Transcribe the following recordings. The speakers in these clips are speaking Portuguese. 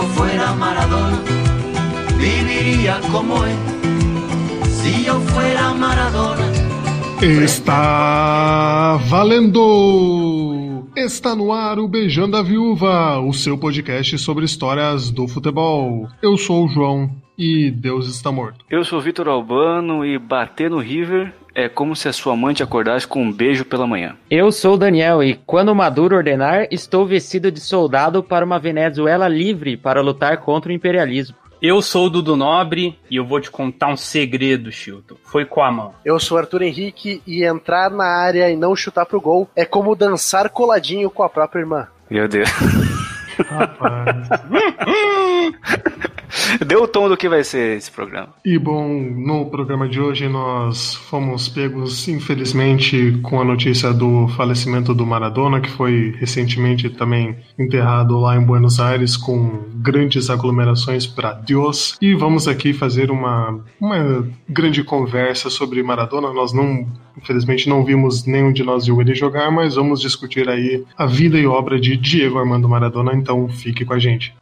yo fuera Maradona, viviría como él. Si yo fuera Maradona. Está valendo! Está no ar o Beijando a Viúva, o seu podcast sobre histórias do futebol. Eu sou o João e Deus está morto. Eu sou Vitor Albano e bater no River é como se a sua amante acordasse com um beijo pela manhã. Eu sou o Daniel e quando Maduro ordenar, estou vestido de soldado para uma Venezuela livre para lutar contra o imperialismo. Eu sou o Dudu Nobre e eu vou te contar um segredo, Chilton. Foi com a mão. Eu sou Arthur Henrique e entrar na área e não chutar pro gol é como dançar coladinho com a própria irmã. Meu Deus. Rapaz. Deu o tom do que vai ser esse programa. E bom, no programa de hoje nós fomos pegos, infelizmente, com a notícia do falecimento do Maradona, que foi recentemente também enterrado lá em Buenos Aires com grandes aglomerações para Deus. E vamos aqui fazer uma, uma grande conversa sobre Maradona. Nós não, infelizmente, não vimos nenhum de nós viu ele jogar, mas vamos discutir aí a vida e obra de Diego Armando Maradona. Então fique com a gente.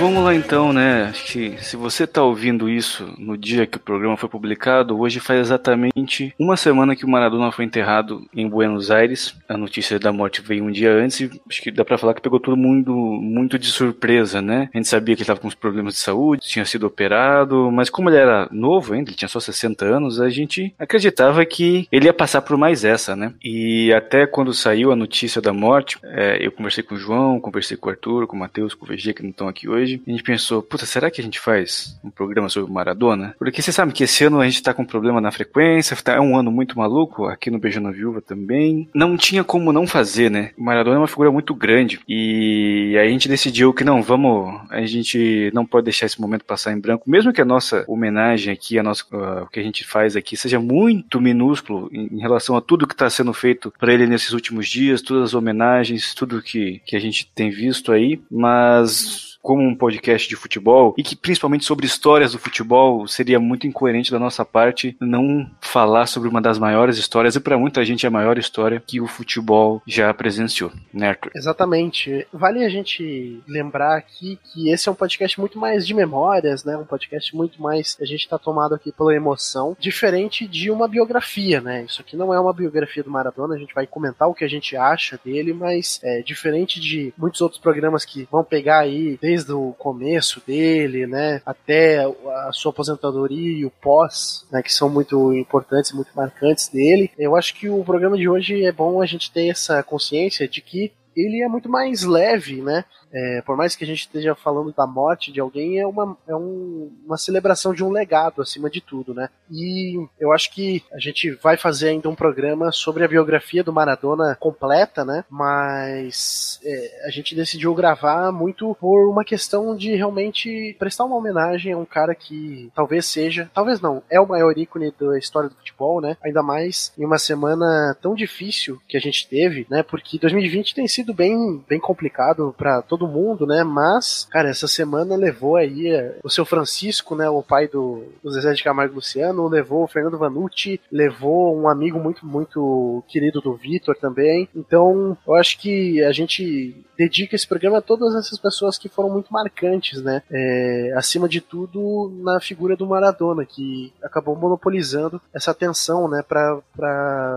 Vamos lá então, né? Acho que se você tá ouvindo isso no dia que o programa foi publicado, hoje faz exatamente uma semana que o Maradona foi enterrado em Buenos Aires. A notícia da morte veio um dia antes e acho que dá pra falar que pegou todo mundo muito de surpresa, né? A gente sabia que ele tava com uns problemas de saúde, tinha sido operado, mas como ele era novo ainda, ele tinha só 60 anos, a gente acreditava que ele ia passar por mais essa, né? E até quando saiu a notícia da morte, é, eu conversei com o João, conversei com o Arthur, com o Matheus, com o VG, que não estão aqui hoje. E a gente pensou, puta, será que a gente faz um programa sobre Maradona? Porque você sabe que esse ano a gente tá com problema na frequência, tá- é um ano muito maluco, aqui no Beijando a Viúva também. Não tinha como não fazer, né? O Maradona é uma figura muito grande. E aí a gente decidiu que não, vamos, a gente não pode deixar esse momento passar em branco, mesmo que a nossa homenagem aqui, a nossa, ah, o que a gente faz aqui seja muito minúsculo em, em relação a tudo que está sendo feito para ele nesses últimos dias, todas as homenagens, tudo que, que a gente tem visto aí, mas como um podcast de futebol e que principalmente sobre histórias do futebol seria muito incoerente da nossa parte não falar sobre uma das maiores histórias e para muita gente é a maior história que o futebol já presenciou, né, Arthur? Exatamente. Vale a gente lembrar aqui que esse é um podcast muito mais de memórias, né? Um podcast muito mais a gente tá tomado aqui pela emoção, diferente de uma biografia, né? Isso aqui não é uma biografia do Maradona, a gente vai comentar o que a gente acha dele, mas é diferente de muitos outros programas que vão pegar aí desde o começo dele, né, até a sua aposentadoria e o pós, né, que são muito importantes muito marcantes dele. Eu acho que o programa de hoje é bom a gente ter essa consciência de que ele é muito mais leve, né? É, por mais que a gente esteja falando da morte de alguém, é, uma, é um- uma celebração de um legado acima de tudo, né? E eu acho que a gente vai fazer ainda um programa sobre a biografia do Maradona completa, né? Mas é, a gente decidiu gravar muito por uma questão de realmente prestar uma homenagem a um cara que talvez seja, talvez não, é o maior ícone da história do futebol, né? Ainda mais em uma semana tão difícil que a gente teve, né? Porque 2020 tem sido bem, bem complicado para todo mundo, né? Mas, cara, essa semana levou aí é, o seu Francisco, né? O pai do, do Zezé de Camargo Luciano, levou o Fernando Vanucci, levou um amigo muito, muito querido do Vitor também. Então, eu acho que a gente dedica esse programa a todas essas pessoas que foram muito marcantes, né? É, acima de tudo, na figura do Maradona, que acabou monopolizando essa atenção, né? Para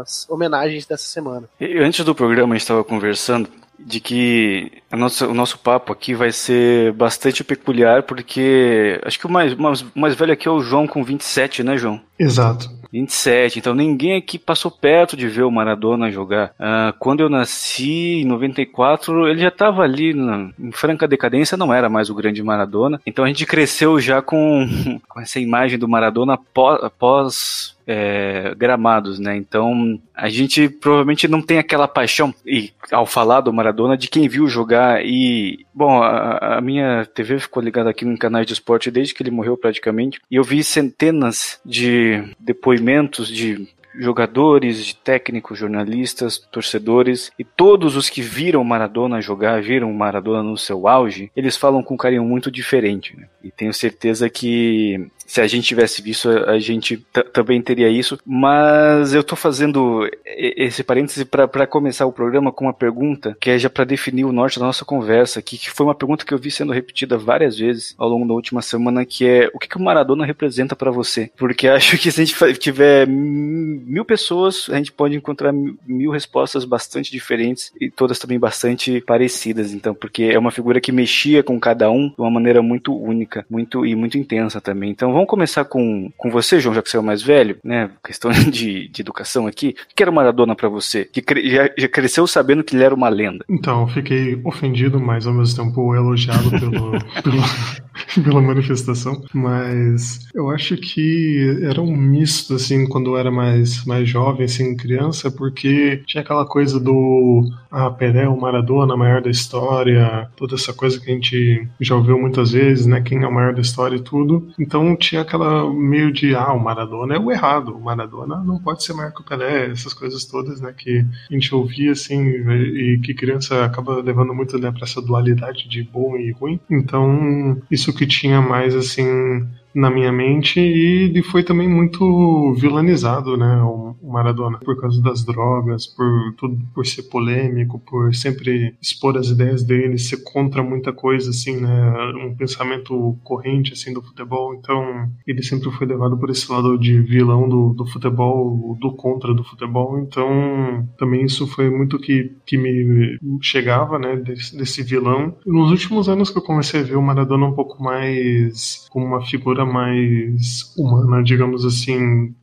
as homenagens dessa semana. Antes do programa a gente estava conversando de que nossa, o nosso papo aqui vai ser bastante peculiar, porque acho que o mais, mais, mais velho aqui é o João com 27, né, João? Exato. 27, então ninguém aqui passou perto de ver o Maradona jogar. Ah, quando eu nasci, em 94, ele já estava ali na- em franca decadência, não era mais o grande Maradona. Então a gente cresceu já com, com essa imagem do Maradona após, após é, gramados, né? Então a gente provavelmente não tem aquela paixão, e ao falar do Maradona, de quem viu jogar. E, bom, a, a minha TV ficou ligada aqui em canais de esporte desde que ele morreu praticamente, e eu vi centenas de depoimentos de jogadores, de técnicos, jornalistas, torcedores e todos os que viram Maradona jogar, viram Maradona no seu auge, eles falam com um carinho muito diferente. Né? E tenho certeza que se a gente tivesse visto, a gente também teria isso. Mas eu tô fazendo esse parêntese para começar o programa com uma pergunta que é já para definir o norte da nossa conversa aqui, que foi uma pergunta que eu vi sendo repetida várias vezes ao longo da última semana, que é o que, que o Maradona representa para você? Porque acho que se a gente tiver mil pessoas, a gente pode encontrar mil respostas bastante diferentes e todas também bastante parecidas. Então, porque é uma figura que mexia com cada um de uma maneira muito única, muito e muito intensa também. Então, vamos começar com, com você, João, já que você é o mais velho, né? Questão de, de educação aqui. O que era Maradona para você? Que cre já, já, cresceu sabendo que ele era uma lenda. Então, eu fiquei ofendido, mas ao mesmo tempo elogiado pelo, pelo, pela manifestação. Mas eu acho que era um misto, assim, quando eu era mais, mais jovem, assim, criança, porque tinha aquela coisa do ah, Pelé, o Maradona, maior da história, toda essa coisa que a gente já ouviu muitas vezes, né? Quem é o maior da história e tudo. Então tinha aquela meio de, ah, o Maradona é o errado, o Maradona não pode ser maior que o Pelé, essas coisas todas, né? Que a gente ouvia, assim, e que criança acaba levando muito né, pra essa dualidade de bom e ruim. Então, isso que tinha mais, assim, na minha mente e ele foi também muito vilanizado, né, o Maradona, por causa das drogas, por tudo, por ser polêmico, por sempre expor as ideias dele, ser contra muita coisa, assim, né, um pensamento corrente, assim, do futebol, então ele sempre foi levado por esse lado de vilão do, do futebol, do contra do futebol, então também isso foi muito que, que me chegava, né, desse, desse vilão. Nos últimos anos que eu comecei a ver o Maradona um pouco mais como uma figura mais humana, digamos assim,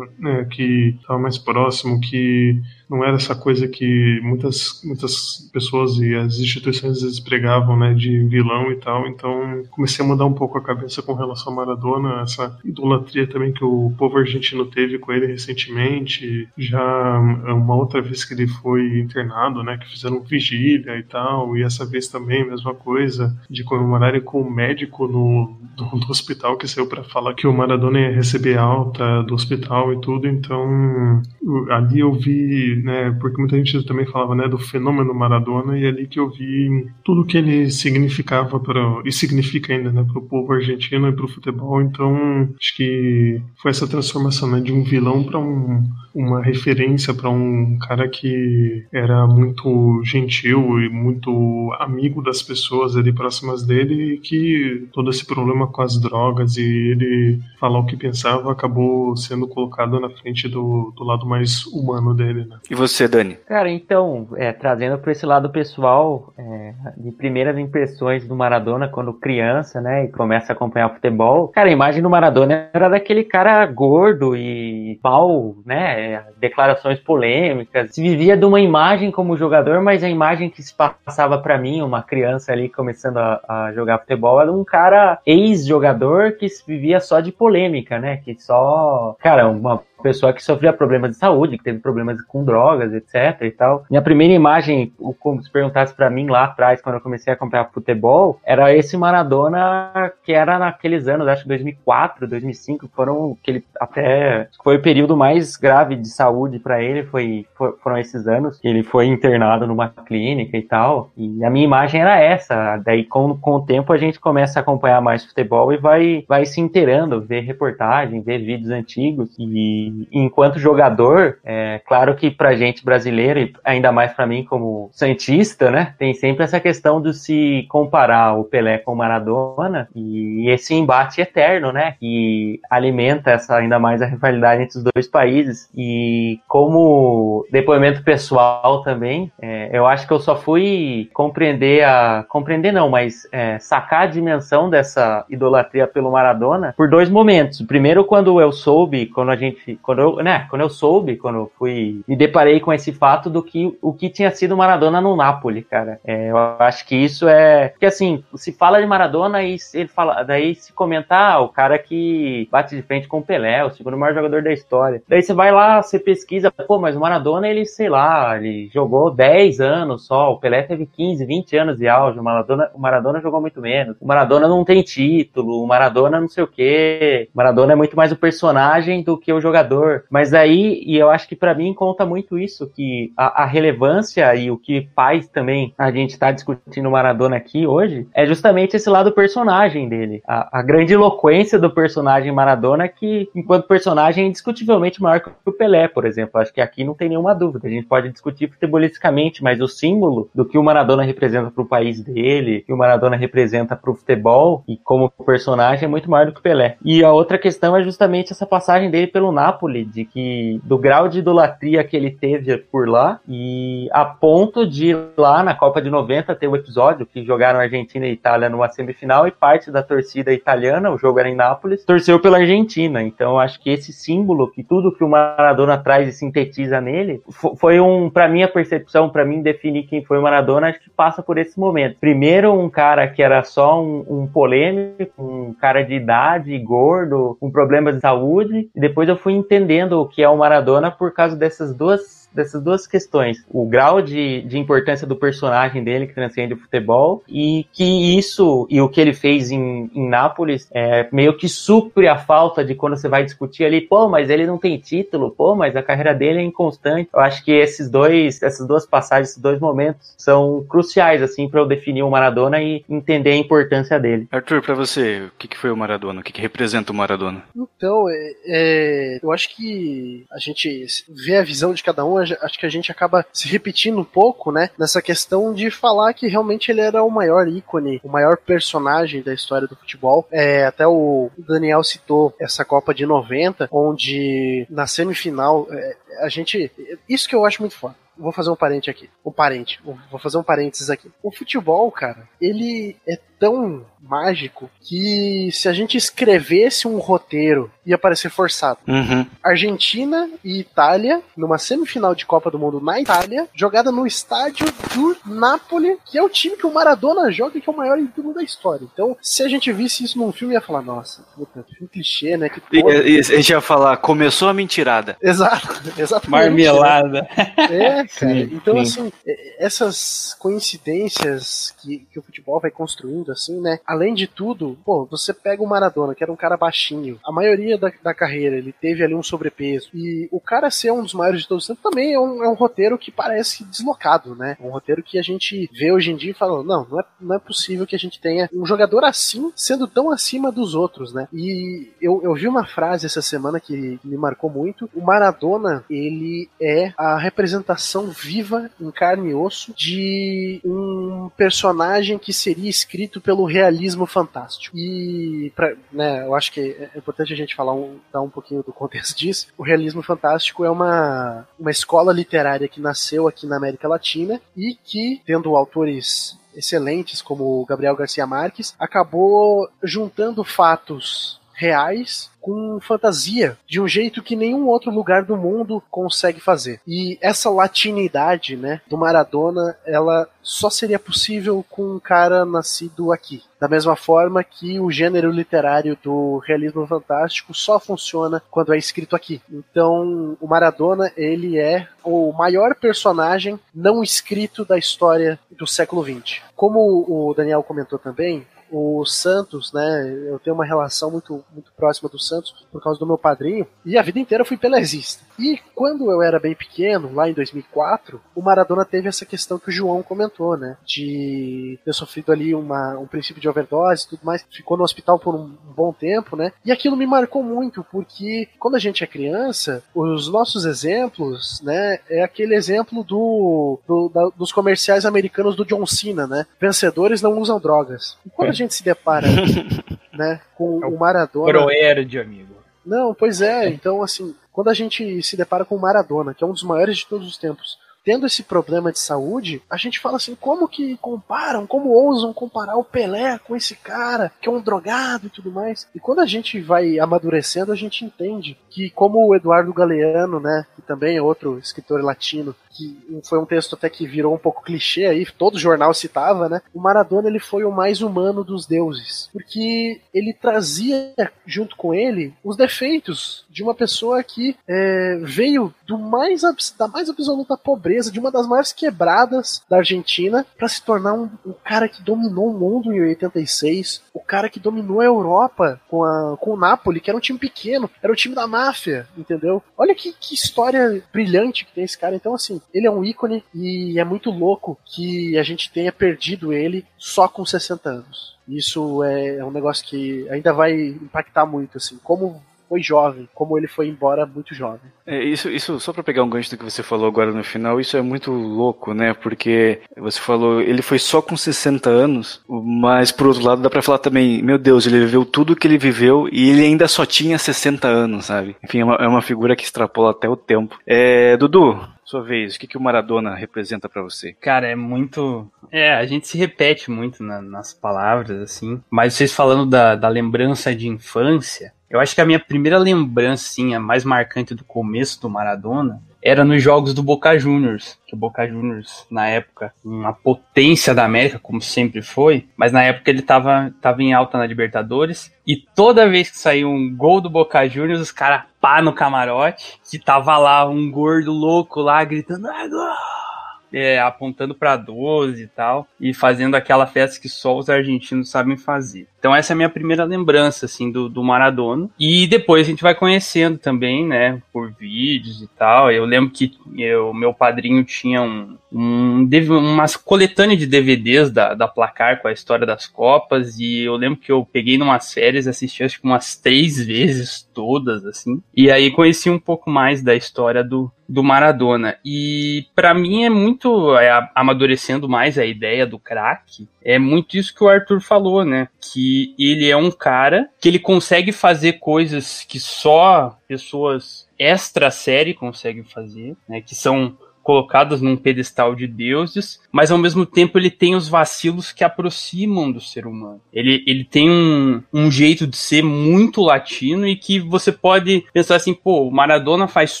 né, que estava mais próximo, que não era essa coisa que muitas, muitas pessoas e as instituições às vezes pregavam, né, de vilão e tal. Então comecei a mudar um pouco a cabeça com relação a Maradona, essa idolatria também que o povo argentino teve com ele recentemente, já uma outra vez que ele foi internado, né, que fizeram vigília e tal, e essa vez também mesma coisa, de comemorarem com o médico no, do, do hospital que saiu para falar que o Maradona ia receber alta do hospital e tudo, então ali eu vi né, porque muita gente também falava, né, do fenômeno Maradona e é ali que eu vi tudo que ele significava para e significa ainda, né, para o povo argentino e para o futebol. Então, acho que foi essa transformação, né, de um vilão para um, uma referência para um cara que era muito gentil e muito amigo das pessoas ali próximas dele e que todo esse problema com as drogas e ele falar o que pensava acabou sendo colocado na frente do, do lado mais humano dele, né? E você, Dani? Cara, então, é, trazendo para esse lado pessoal, é, de primeiras impressões do Maradona quando criança, né, e começa a acompanhar o futebol, cara, a imagem do Maradona era daquele cara gordo e pau, né, declarações polêmicas, se vivia de uma imagem como jogador, mas a imagem que se passava para mim, uma criança ali começando a, a jogar futebol, era um cara ex-jogador que vivia só de polêmica, né, que só, cara, uma pessoa que sofria problemas de saúde, que teve problemas com drogas, etc e tal. Minha primeira imagem, como se perguntasse para mim lá atrás, quando eu comecei a acompanhar futebol, era esse Maradona que era naqueles anos, acho que 2004, 2005, foram que ele até foi o período mais grave de saúde para ele, foi, foram esses anos que ele foi internado numa clínica e tal. E a minha imagem era essa. Daí com, com o tempo a gente começa a acompanhar mais futebol e vai vai se inteirando, ver reportagem, ver vídeos antigos e enquanto jogador, é claro que pra gente brasileiro, e ainda mais para mim como santista, né, tem sempre essa questão de se comparar o Pelé com o Maradona e esse embate eterno, né, que alimenta essa ainda mais a rivalidade entre os dois países. E como depoimento pessoal também, é, eu acho que eu só fui compreender a compreender não, mas é, sacar a dimensão dessa idolatria pelo Maradona por dois momentos. Primeiro, quando eu soube, quando a gente quando eu, né, quando eu soube, quando eu fui, me deparei com esse fato do que o que tinha sido Maradona no Napoli, cara. É, eu acho que isso é, porque assim, se fala de Maradona e ele fala, daí se comentar ah, o cara que bate de frente com o Pelé, o segundo maior jogador da história. Daí você vai lá, você pesquisa, pô, mas o Maradona, ele, sei lá, ele jogou 10 anos só, o Pelé teve 15, 20 anos de auge, o Maradona, o Maradona jogou muito menos. O Maradona não tem título, o Maradona não sei o quê. O Maradona é muito mais o personagem do que o jogador jogador. Mas aí, e eu acho que para mim conta muito isso, que a, a, relevância e o que faz também a gente tá discutindo Maradona aqui hoje é justamente esse lado personagem dele. A, a grande eloquência do personagem Maradona que, enquanto personagem, é indiscutivelmente maior que o Pelé, por exemplo. Acho que aqui não tem nenhuma dúvida. A gente pode discutir futebolisticamente, mas o símbolo do que o Maradona representa para o país dele, que o Maradona representa para o futebol e como personagem é muito maior do que o Pelé. E a outra questão é justamente essa passagem dele pelo Napoli, de que do grau de idolatria que ele teve por lá e a ponto de lá na Copa de 90 ter o um episódio que jogaram Argentina e Itália numa semifinal e parte da torcida italiana, o jogo era em Nápoles, torceu pela Argentina. Então acho que esse símbolo, que tudo que o Maradona traz e sintetiza nele, foi um, para mim a percepção, para mim definir quem foi o Maradona, acho que passa por esse momento. Primeiro um cara que era só um, um polêmico, um cara de idade, gordo, com problemas de saúde, e depois eu fui entendendo o que é o Maradona por causa dessas duas dessas duas questões. O grau de, de importância do personagem dele, que transcende o futebol, e que isso, e o que ele fez em, em Nápoles, é, meio que supre a falta de quando você vai discutir ali, pô, mas ele não tem título, pô, mas a carreira dele é inconstante. Eu acho que esses dois, essas duas passagens, esses dois momentos são cruciais, assim, para eu definir o Maradona e entender a importância dele. Arthur, para você, o que, que foi o Maradona? O que, que representa o Maradona? Então, é, é, eu acho que a gente vê a visão de cada um, acho que a gente acaba se repetindo um pouco, né? Nessa questão de falar que realmente ele era o maior ícone, o maior personagem da história do futebol. É, até o Daniel citou essa Copa de 90, onde na semifinal é, a gente. Isso que eu acho muito foda vou fazer um parente aqui. Um parente. Vou fazer um parênteses aqui. O futebol, cara, ele é tão mágico que se a gente escrevesse um roteiro ia parecer forçado. Uhum. Argentina e Itália numa semifinal de Copa do Mundo na Itália, jogada no estádio do Napoli, que é o time que o Maradona joga, que é o maior ídolo da história. Então, se a gente visse isso num filme, ia falar, nossa, puta, que clichê, né? Que e, e, a gente ia falar, começou a mentirada. Exato, exatamente. Marmelada. Né? É, cara. Sim, então, sim. assim, essas coincidências que, que o futebol vai construindo assim, né? Além de tudo, pô, você pega o Maradona, que era um cara baixinho. A maioria da, da carreira ele teve ali um sobrepeso. E o cara ser um dos maiores de todos os tempos também é um, é um roteiro que parece deslocado, né? Um roteiro que a gente vê hoje em dia e fala: não, não é, não é possível que a gente tenha um jogador assim sendo tão acima dos outros, né? E eu, eu vi uma frase essa semana que me marcou muito. O Maradona, ele é a representação viva, em carne e osso, de um personagem que seria escrito pelo realismo fantástico. E, pra, né, eu acho que é importante a gente falar um, dar um pouquinho do contexto disso. O realismo fantástico é uma, uma escola literária que nasceu aqui na América Latina e que, tendo autores excelentes como Gabriel Garcia Marques, acabou juntando fatos reais com fantasia, de um jeito que nenhum outro lugar do mundo consegue fazer. E essa latinidade, né, do Maradona, ela só seria possível com um cara nascido aqui. Da mesma forma que o gênero literário do realismo fantástico só funciona quando é escrito aqui. Então, o Maradona, ele é o maior personagem não escrito da história do século XX. Como o Daniel comentou também, o Santos, né? Eu tenho uma relação muito, muito próxima do Santos por causa do meu padrinho, e a vida inteira eu fui pelezista. E quando eu era bem pequeno, lá em 2004, o Maradona teve essa questão que o João comentou, né? De ter sofrido ali uma, um princípio de overdose e tudo mais, ficou no hospital por um bom tempo, né? E aquilo me marcou muito, porque quando a gente é criança, os nossos exemplos, né? É aquele exemplo do, do da, dos comerciais americanos do John Cena, né? Vencedores não usam drogas. E quando a gente se depara, né, com é o Maradona. Proerd, amigo. Não, pois é, então assim, quando a gente se depara com o Maradona, que é um dos maiores de todos os tempos, tendo esse problema de saúde, a gente fala assim, como que comparam, como ousam comparar o Pelé com esse cara, que é um drogado e tudo mais. E quando a gente vai amadurecendo, a gente entende que como o Eduardo Galeano, né, que também é outro escritor latino, que foi um texto até que virou um pouco clichê aí, todo jornal citava, né? O Maradona ele foi o mais humano dos deuses, porque ele trazia junto com ele os defeitos de uma pessoa que é, veio do mais da mais absoluta pobreza de uma das maiores quebradas da Argentina para se tornar um, um, cara que dominou o mundo em 86, o cara que dominou a Europa com, a, com o Napoli, que era um time pequeno, era o time da máfia, entendeu? Olha que, que história brilhante que tem esse cara. Então, assim, ele é um ícone e é muito louco que a gente tenha perdido ele só com 60 anos. Isso é, é um negócio que ainda vai impactar muito, assim, como foi jovem, como ele foi embora muito jovem. É, isso, isso só para pegar um gancho do que você falou agora no final, isso é muito louco, né? Porque você falou, ele foi só com 60 anos, mas por outro lado dá para falar também, meu Deus, ele viveu tudo que ele viveu e ele ainda só tinha 60 anos, sabe? Enfim, é uma, é uma figura que extrapola até o tempo. É, Dudu, sua vez, o que, que o Maradona representa para você? Cara, é muito. É, a gente se repete muito na, nas palavras, assim. Mas vocês falando da, da lembrança de infância, eu acho que a minha primeira lembrancinha mais marcante do começo do Maradona era nos jogos do Boca Juniors, que o Boca Juniors, na época, uma potência da América, como sempre foi, mas na época ele tava, tava em alta na Libertadores, e toda vez que saiu um gol do Boca Juniors, os caras pá no camarote, que tava lá um gordo louco lá gritando, ah, gol! É, apontando para 12 e tal, e fazendo aquela festa que só os argentinos sabem fazer. Então essa é a minha primeira lembrança, assim, do, do Maradona. E depois a gente vai conhecendo também, né, por vídeos e tal. Eu lembro que eu, meu padrinho tinha um, um, uma coletânea de DVDs da, da Placar com a história das Copas, e eu lembro que eu peguei numas férias, assisti acho que umas três vezes todas, assim, e aí conheci um pouco mais da história do, do Maradona. E para mim é muito é, amadurecendo mais a ideia do craque. É muito isso que o Arthur falou, né? Que ele é um cara que ele consegue fazer coisas que só pessoas extra série conseguem fazer, né? Que são colocadas num pedestal de deuses, mas ao mesmo tempo ele tem os vacilos que aproximam do ser humano. Ele, ele tem um, um jeito de ser muito latino e que você pode pensar assim, pô, o Maradona faz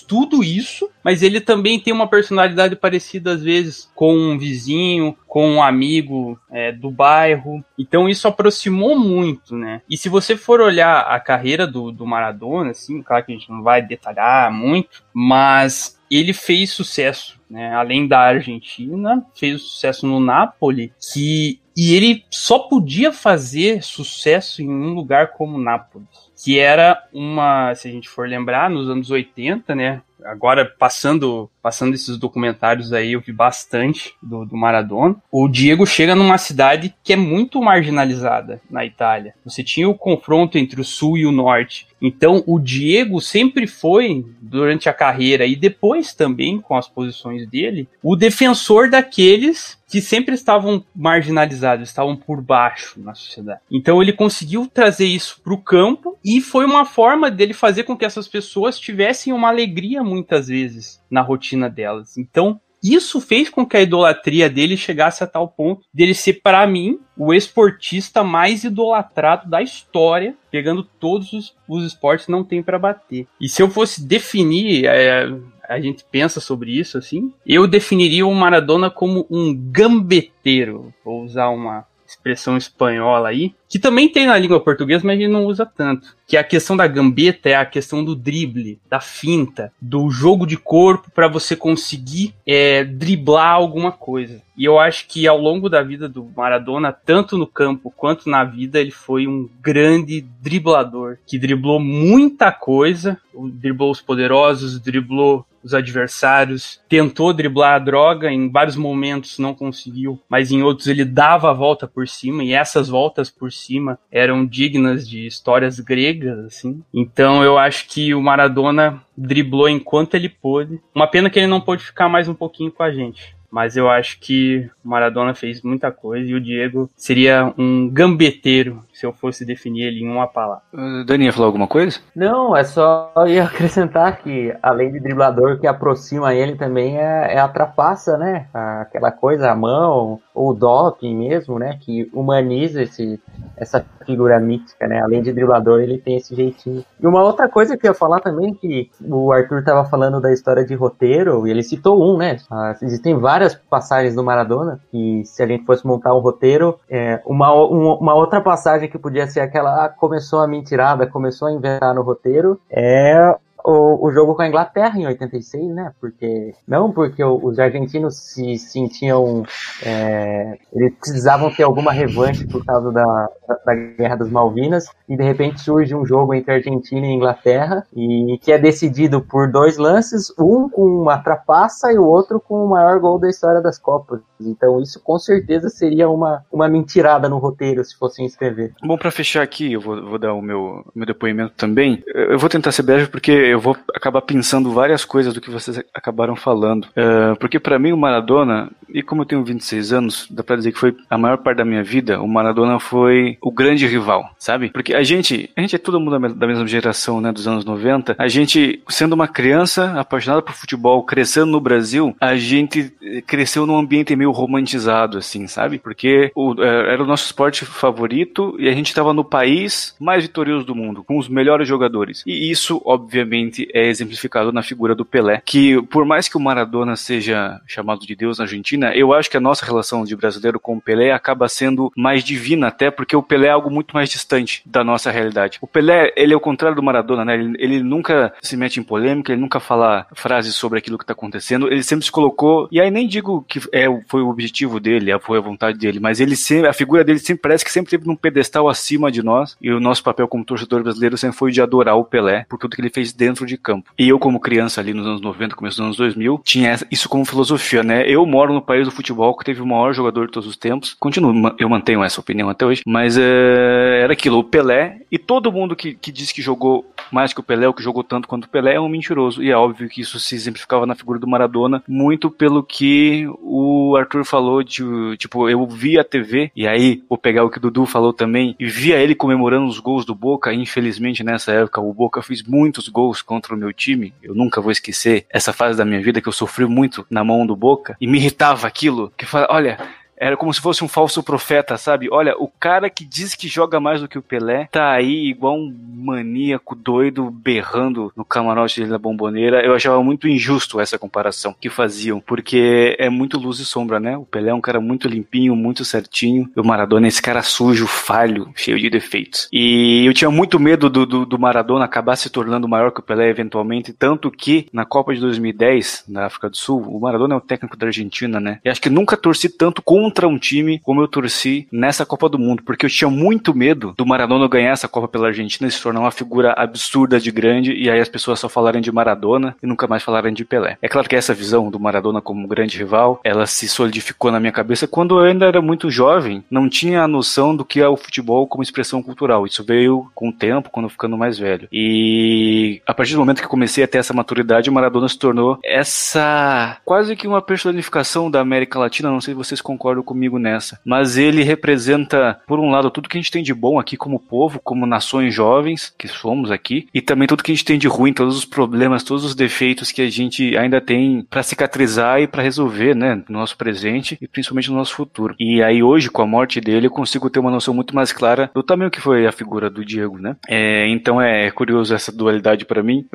tudo isso, mas ele também tem uma personalidade parecida às vezes com um vizinho, com um amigo é, do bairro. Então isso aproximou muito, né? E se você for olhar a carreira do, do Maradona, assim, claro que a gente não vai detalhar muito, mas ele fez sucesso, né? Além da Argentina, fez sucesso no Napoli, que e ele só podia fazer sucesso em um lugar como Nápoles, que era uma, se a gente for lembrar, nos anos 80, né? Agora passando passando esses documentários aí, eu vi bastante do, do Maradona. O Diego chega numa cidade que é muito marginalizada na Itália. Você tinha o confronto entre o sul e o norte. Então, o Diego sempre foi, durante a carreira e depois também com as posições dele, o defensor daqueles que sempre estavam marginalizados, estavam por baixo na sociedade. Então ele conseguiu trazer isso para o campo e foi uma forma dele fazer com que essas pessoas tivessem uma alegria muitas vezes na rotina delas. Então, isso fez com que a idolatria dele chegasse a tal ponto dele ser, para mim, o esportista mais idolatrado da história, pegando todos os, os esportes não tem para bater. E se eu fosse definir, é, a gente pensa sobre isso assim, eu definiria o Maradona como um gambeteiro, vou usar uma expressão espanhola aí, que também tem na língua portuguesa, mas a gente não usa tanto. Que é a questão da gambeta é a questão do drible, da finta, do jogo de corpo para você conseguir é, driblar alguma coisa. E eu acho que ao longo da vida do Maradona, tanto no campo quanto na vida, ele foi um grande driblador, que driblou muita coisa, driblou os poderosos, driblou os adversários, tentou driblar a droga, em vários momentos não conseguiu, mas em outros ele dava a volta por cima, e essas voltas por cima eram dignas de histórias gregas, assim. Então eu acho que o Maradona driblou enquanto ele pôde. Uma pena que ele não pôde ficar mais um pouquinho com a gente. Mas eu acho que o Maradona fez muita coisa e o Diego seria um gambeteiro se eu fosse definir ele em uma palavra. Uh, Dani, ia falar alguma coisa? Não, é só ia acrescentar que, além de driblador que aproxima ele também é, é a trapaça, né? Aquela coisa, a mão, ou o doping mesmo, né? Que humaniza esse, essa figura mítica, né? Além de driblador, ele tem esse jeitinho. E uma outra coisa que eu ia falar também, que o Arthur estava falando da história de roteiro, e ele citou um, né? Ah, existem várias passagens do Maradona, que se a gente fosse montar um roteiro, é, uma, uma outra passagem que podia ser aquela, ah, começou a mentirada, começou a inventar no roteiro, é o, o jogo com a Inglaterra em 86, né? Porque não porque os argentinos se sentiam é, eles precisavam ter alguma revanche por causa da, da, Guerra das Malvinas e de repente surge um jogo entre Argentina e Inglaterra e que é decidido por dois lances, um com uma trapaça e o outro com o maior gol da história das Copas. Então isso com certeza seria uma, uma mentirada no roteiro se fossem escrever. Bom, para fechar aqui, eu vou, vou dar o meu, meu depoimento também. Eu vou tentar ser breve porque eu vou acabar pensando várias coisas do que vocês acabaram falando. Uh, porque para mim o Maradona, e como eu tenho 26 anos, dá pra dizer que foi a maior parte da minha vida, o Maradona foi o grande rival, sabe? Porque a gente, a gente é todo mundo da mesma geração, né, dos anos 90. A gente, sendo uma criança apaixonada por futebol, crescendo no Brasil, a gente cresceu num ambiente meio romantizado, assim, sabe? Porque o, é, era o nosso esporte favorito e a gente estava no país mais vitorioso do mundo, com os melhores jogadores. E isso, obviamente, é exemplificado na figura do Pelé, que por mais que o Maradona seja chamado de Deus na Argentina, eu acho que a nossa relação de brasileiro com o Pelé acaba sendo mais divina, até porque o Pelé é algo muito mais distante da nossa realidade. O Pelé, ele é o contrário do Maradona, né? Ele, ele nunca se mete em polêmica, ele nunca fala frases sobre aquilo que está acontecendo, ele sempre se colocou, e aí nem digo que é, foi o objetivo dele, foi a vontade dele, mas ele sempre, a figura dele sempre parece que sempre teve um pedestal acima de nós, e o nosso papel como torcedor brasileiro sempre foi de adorar o Pelé por tudo que ele fez dentro de campo. E eu, como criança ali nos anos 90, começo dos anos 2000, tinha isso como filosofia, né? Eu moro no país do futebol que teve o maior jogador de todos os tempos, continuo, eu mantenho essa opinião até hoje, mas é, era aquilo, o Pelé, e todo mundo que, que diz que jogou mais que o Pelé, ou que jogou tanto quanto o Pelé, é um mentiroso. E é óbvio que isso se exemplificava na figura do Maradona, muito pelo que o Arthur falou de, tipo, eu vi a TV, e aí vou pegar o que o Dudu falou também, e via ele comemorando os gols do Boca, infelizmente nessa época o Boca fez muitos gols contra o meu time, eu nunca vou esquecer essa fase da minha vida que eu sofri muito na mão do Boca, e me irritava aquilo, que fala, olha, era como se fosse um falso profeta, sabe? Olha, o cara que diz que joga mais do que o Pelé tá aí igual um maníaco doido berrando no camarote dele da bomboneira. Eu achava muito injusto essa comparação que faziam, porque é muito luz e sombra, né? O Pelé é um cara muito limpinho, muito certinho. E o Maradona é esse cara sujo, falho, cheio de defeitos. E eu tinha muito medo do, do, do Maradona acabar se tornando maior que o Pelé eventualmente, tanto que na Copa de 2010, na África do Sul, o Maradona é o técnico da Argentina, né? E acho que nunca torci tanto com contra um time como eu torci nessa Copa do Mundo, porque eu tinha muito medo do Maradona ganhar essa Copa pela Argentina e se tornar uma figura absurda de grande, e aí as pessoas só falarem de Maradona e nunca mais falarem de Pelé. É claro que essa visão do Maradona como um grande rival, ela se solidificou na minha cabeça quando eu ainda era muito jovem, não tinha a noção do que é o futebol como expressão cultural. Isso veio com o tempo, quando eu ficando mais velho. E a partir do momento que comecei a ter essa maturidade, o Maradona se tornou essa quase que uma personificação da América Latina, não sei se vocês concordam comigo nessa. Mas ele representa, por um lado, tudo que a gente tem de bom aqui como povo, como nações jovens que somos aqui, e também tudo que a gente tem de ruim, todos os problemas, todos os defeitos que a gente ainda tem para cicatrizar e para resolver, né, no nosso presente e principalmente no nosso futuro. E aí hoje, com a morte dele, eu consigo ter uma noção muito mais clara do tamanho que foi a figura do Diego, né? É, então é curioso essa dualidade para mim,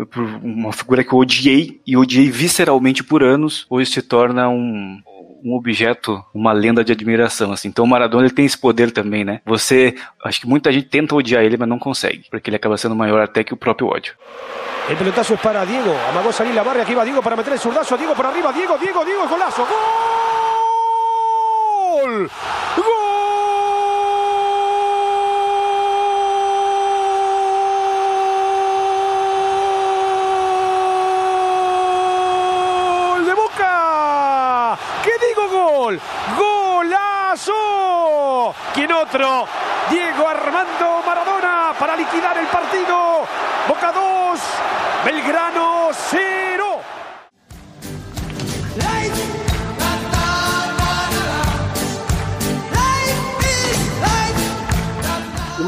uma figura que eu odiei e odiei visceralmente por anos, hoje se torna um um objeto, uma lenda de admiração, assim. Então o Maradona ele tem esse poder também, né? Você, acho que muita gente tenta odiar ele, mas não consegue, porque ele acaba sendo maior até que o próprio ódio. El pelotazo es para Diego. Amagó salir la barra. Aquí va Diego para meter el zurdazo. Diego por arriba. Diego, Diego, Diego. Golazo. ¡Gol! ¡Gol! ¡Golazo! ¿Quién otro? Diego Armando Maradona para liquidar el partido. Boca 2, Belgrano 0.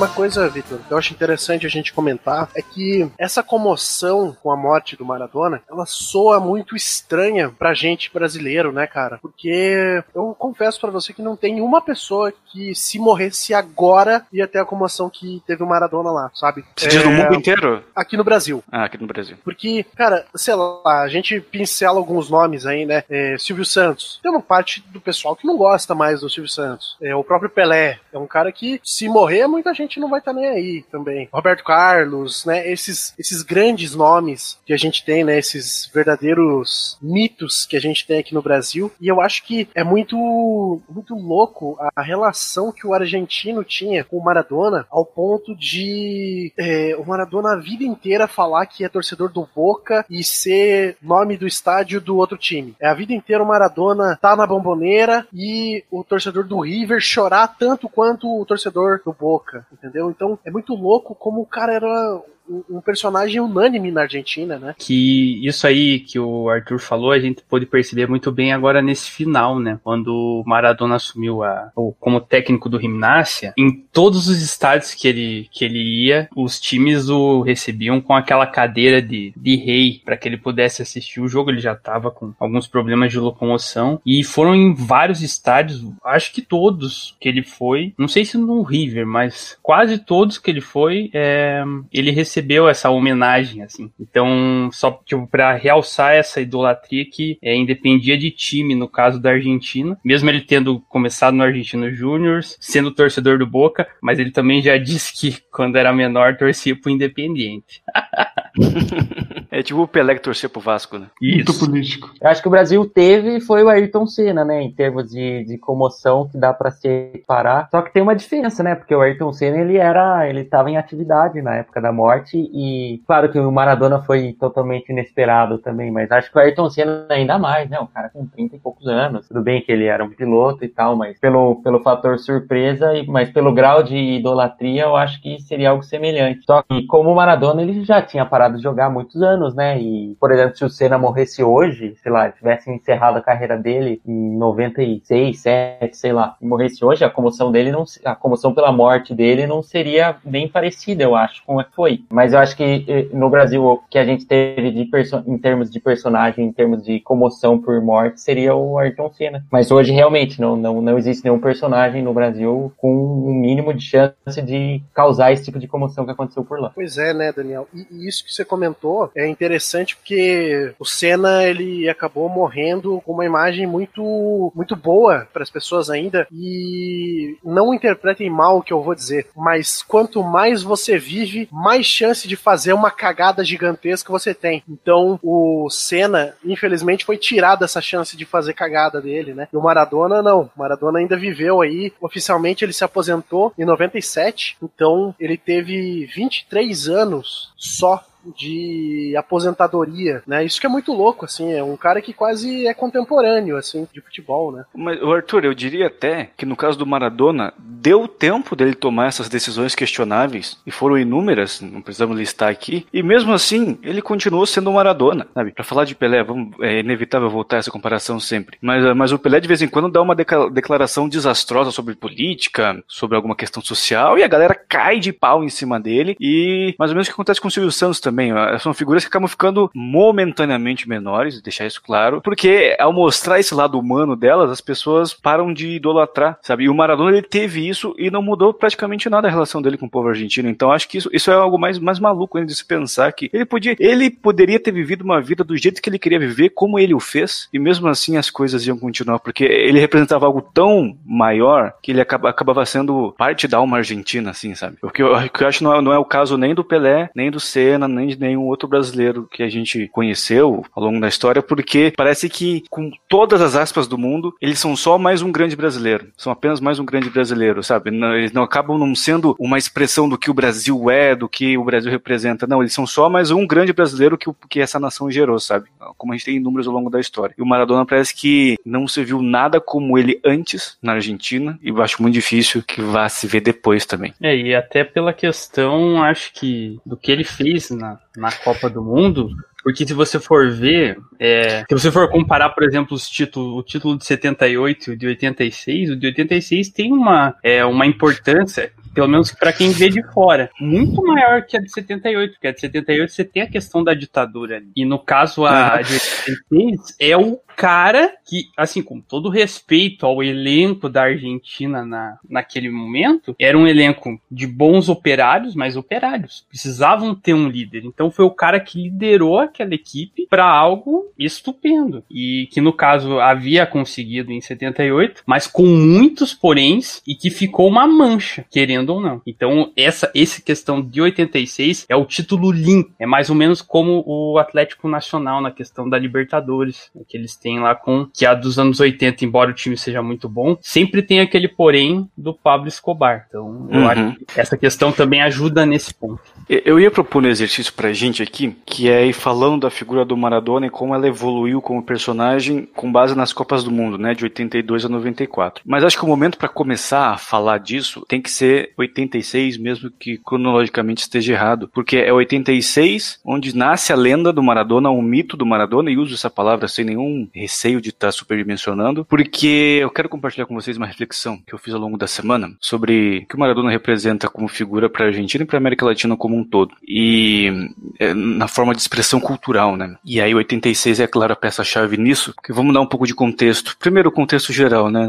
Uma coisa, Vitor, que eu acho interessante a gente comentar é que essa comoção com a morte do Maradona, ela soa muito estranha pra gente brasileiro, né, cara? Porque eu confesso para você que não tem uma pessoa que se morresse agora ia ter a comoção que teve o Maradona lá, sabe? Você é... diz no é, mundo inteiro? Aqui no Brasil. Ah, aqui no Brasil. Porque, cara, sei lá, a gente pincela alguns nomes aí, né? É, Silvio Santos. Tem uma parte do pessoal que não gosta mais do Silvio Santos. É, o próprio Pelé. É um cara que, se morrer, muita gente gente não vai estar tá nem aí também. Roberto Carlos, né? Esses, esses grandes nomes que a gente tem, né? Esses verdadeiros mitos que a gente tem aqui no Brasil. E eu acho que é muito, muito louco a relação que o argentino tinha com o Maradona, ao ponto de é, o Maradona a vida inteira falar que é torcedor do Boca e ser nome do estádio do outro time. É a vida inteira o Maradona tá na bomboneira e o torcedor do River chorar tanto quanto o torcedor do Boca, entendeu? Então é muito louco como o cara era um personagem unânime na Argentina, né? Que isso aí que o Arthur falou, a gente pôde perceber muito bem agora nesse final, né? Quando o Maradona assumiu a, como técnico do Gimnasia, em todos os estádios que ele, que ele ia, os times o recebiam com aquela cadeira de, de rei para que ele pudesse assistir o jogo. Ele já estava com alguns problemas de locomoção e foram em vários estádios, acho que todos que ele foi, não sei se no River, mas quase todos que ele foi, é, ele recebeu recebeu essa homenagem, assim. Então, só tipo, para realçar essa idolatria que é, independia de time, no caso da Argentina, mesmo ele tendo começado no Argentino Júnior, sendo torcedor do Boca, mas ele também já disse que quando era menor torcia pro Independiente. é tipo o Pelé que torcia pro Vasco, né? Isso. Muito político. Eu acho que o Brasil teve foi o Ayrton Senna, né? Em termos de, de comoção que dá para separar. Só que tem uma diferença, né? Porque o Ayrton Senna ele era, ele tava em atividade na época da morte e claro que o Maradona foi totalmente inesperado também, mas acho que o Ayrton Senna ainda mais, né? O cara com 30 e poucos anos. Tudo bem que ele era um piloto e tal, mas pelo, pelo fator surpresa, mas pelo grau de idolatria, eu acho que seria algo semelhante. Só que como o Maradona ele já tinha parado de jogar há muitos anos, né? E, por exemplo, se o Senna morresse hoje, sei lá, tivesse encerrado a carreira dele em 96, 7, sei lá, morresse hoje, a comoção dele não, a comoção pela morte dele não seria bem parecida, eu acho, como é que foi. Mas eu acho que eh, no Brasil o que a gente teve de em termos de personagem, em termos de comoção por morte, seria o Ayrton Senna. Mas hoje realmente não, não, não existe nenhum personagem no Brasil com um mínimo de chance de causar esse tipo de comoção que aconteceu por lá. Pois é, né, Daniel? E, e isso que você comentou é interessante porque o Senna ele acabou morrendo com uma imagem muito muito boa para as pessoas ainda e não interpretem mal o que eu vou dizer, mas quanto mais você vive, mais chance de fazer uma cagada gigantesca você tem. Então o Senna, infelizmente, foi tirado essa chance de fazer cagada dele, né? E o Maradona não. O Maradona ainda viveu aí. Oficialmente ele se aposentou em 97, então ele teve 23 anos só de aposentadoria, né? Isso que é muito louco, assim, é um cara que quase é contemporâneo, assim, de futebol, né? Mas, Arthur, eu diria até que no caso do Maradona, deu tempo dele tomar essas decisões questionáveis, e foram inúmeras, não precisamos listar aqui, e mesmo assim, ele continuou sendo o Maradona, sabe? Pra falar de Pelé, vamos, é inevitável voltar essa comparação sempre, mas, mas o Pelé de vez em quando dá uma declaração desastrosa sobre política, sobre alguma questão social, e a galera cai de pau em cima dele, e mais ou menos o que acontece com o Silvio Santos também, também. São figuras que acabam ficando momentaneamente menores, deixar isso claro, porque ao mostrar esse lado humano delas, as pessoas param de idolatrar, sabe? E o Maradona ele teve isso e não mudou praticamente nada a relação dele com o povo argentino. Então acho que isso, isso é algo mais, mais maluco ainda de se pensar que ele podia, ele poderia ter vivido uma vida do jeito que ele queria viver, como ele o fez, e mesmo assim as coisas iam continuar, porque ele representava algo tão maior que ele acaba, acabava sendo parte da alma argentina, assim, sabe? O que eu, o que eu acho não é, não é o caso nem do Pelé, nem do Senna, nem de nenhum outro brasileiro que a gente conheceu ao longo da história, porque parece que, com todas as aspas do mundo, eles são só mais um grande brasileiro. São apenas mais um grande brasileiro, sabe? Não, eles não acabam não sendo uma expressão do que o Brasil é, do que o Brasil representa. Não, eles são só mais um grande brasileiro que, que essa nação gerou, sabe? Como a gente tem números ao longo da história. E o Maradona parece que não se viu nada como ele antes na Argentina, e eu acho muito difícil que vá se ver depois também. É, e até pela questão, acho que, do que ele fez na, na Copa do Mundo, porque se você for ver, é, se você for comparar, por exemplo, os títulos, o título de 78 e o de 86, o de 86 tem uma, é, uma importância pelo menos para quem vê de fora, muito maior que a de 78, porque a de 78 você tem a questão da ditadura ali. E no caso a de 86 é o cara que, assim, com todo respeito ao elenco da Argentina na, naquele momento, era um elenco de bons operários, mas operários. Precisavam ter um líder. Então foi o cara que liderou aquela equipe para algo estupendo. E que no caso havia conseguido em 78, mas com muitos poréns e que ficou uma mancha, querendo querendo ou não. Então, essa, essa questão de 86 é o título limpo. É mais ou menos como o Atlético Nacional na questão da Libertadores, né, que eles têm lá com que a dos anos 80, embora o time seja muito bom, sempre tem aquele porém do Pablo Escobar. Então, eu Uhum. acho que essa questão também ajuda nesse ponto. Eu ia propor um exercício pra gente aqui, que é ir falando da figura do Maradona e como ela evoluiu como personagem com base nas Copas do Mundo, né, de 82 a 94. Mas acho que o momento pra começar a falar disso tem que ser 86, mesmo que cronologicamente esteja errado, porque é 86 onde nasce a lenda do Maradona, o mito do Maradona, e uso essa palavra sem nenhum receio de estar superdimensionando, porque eu quero compartilhar com vocês uma reflexão que eu fiz ao longo da semana sobre o que o Maradona representa como figura para a Argentina e para a América Latina como um todo. E é, na forma de expressão cultural, né? E aí 86 é claro a peça-chave nisso, porque vamos dar um pouco de contexto. Primeiro o contexto geral, né?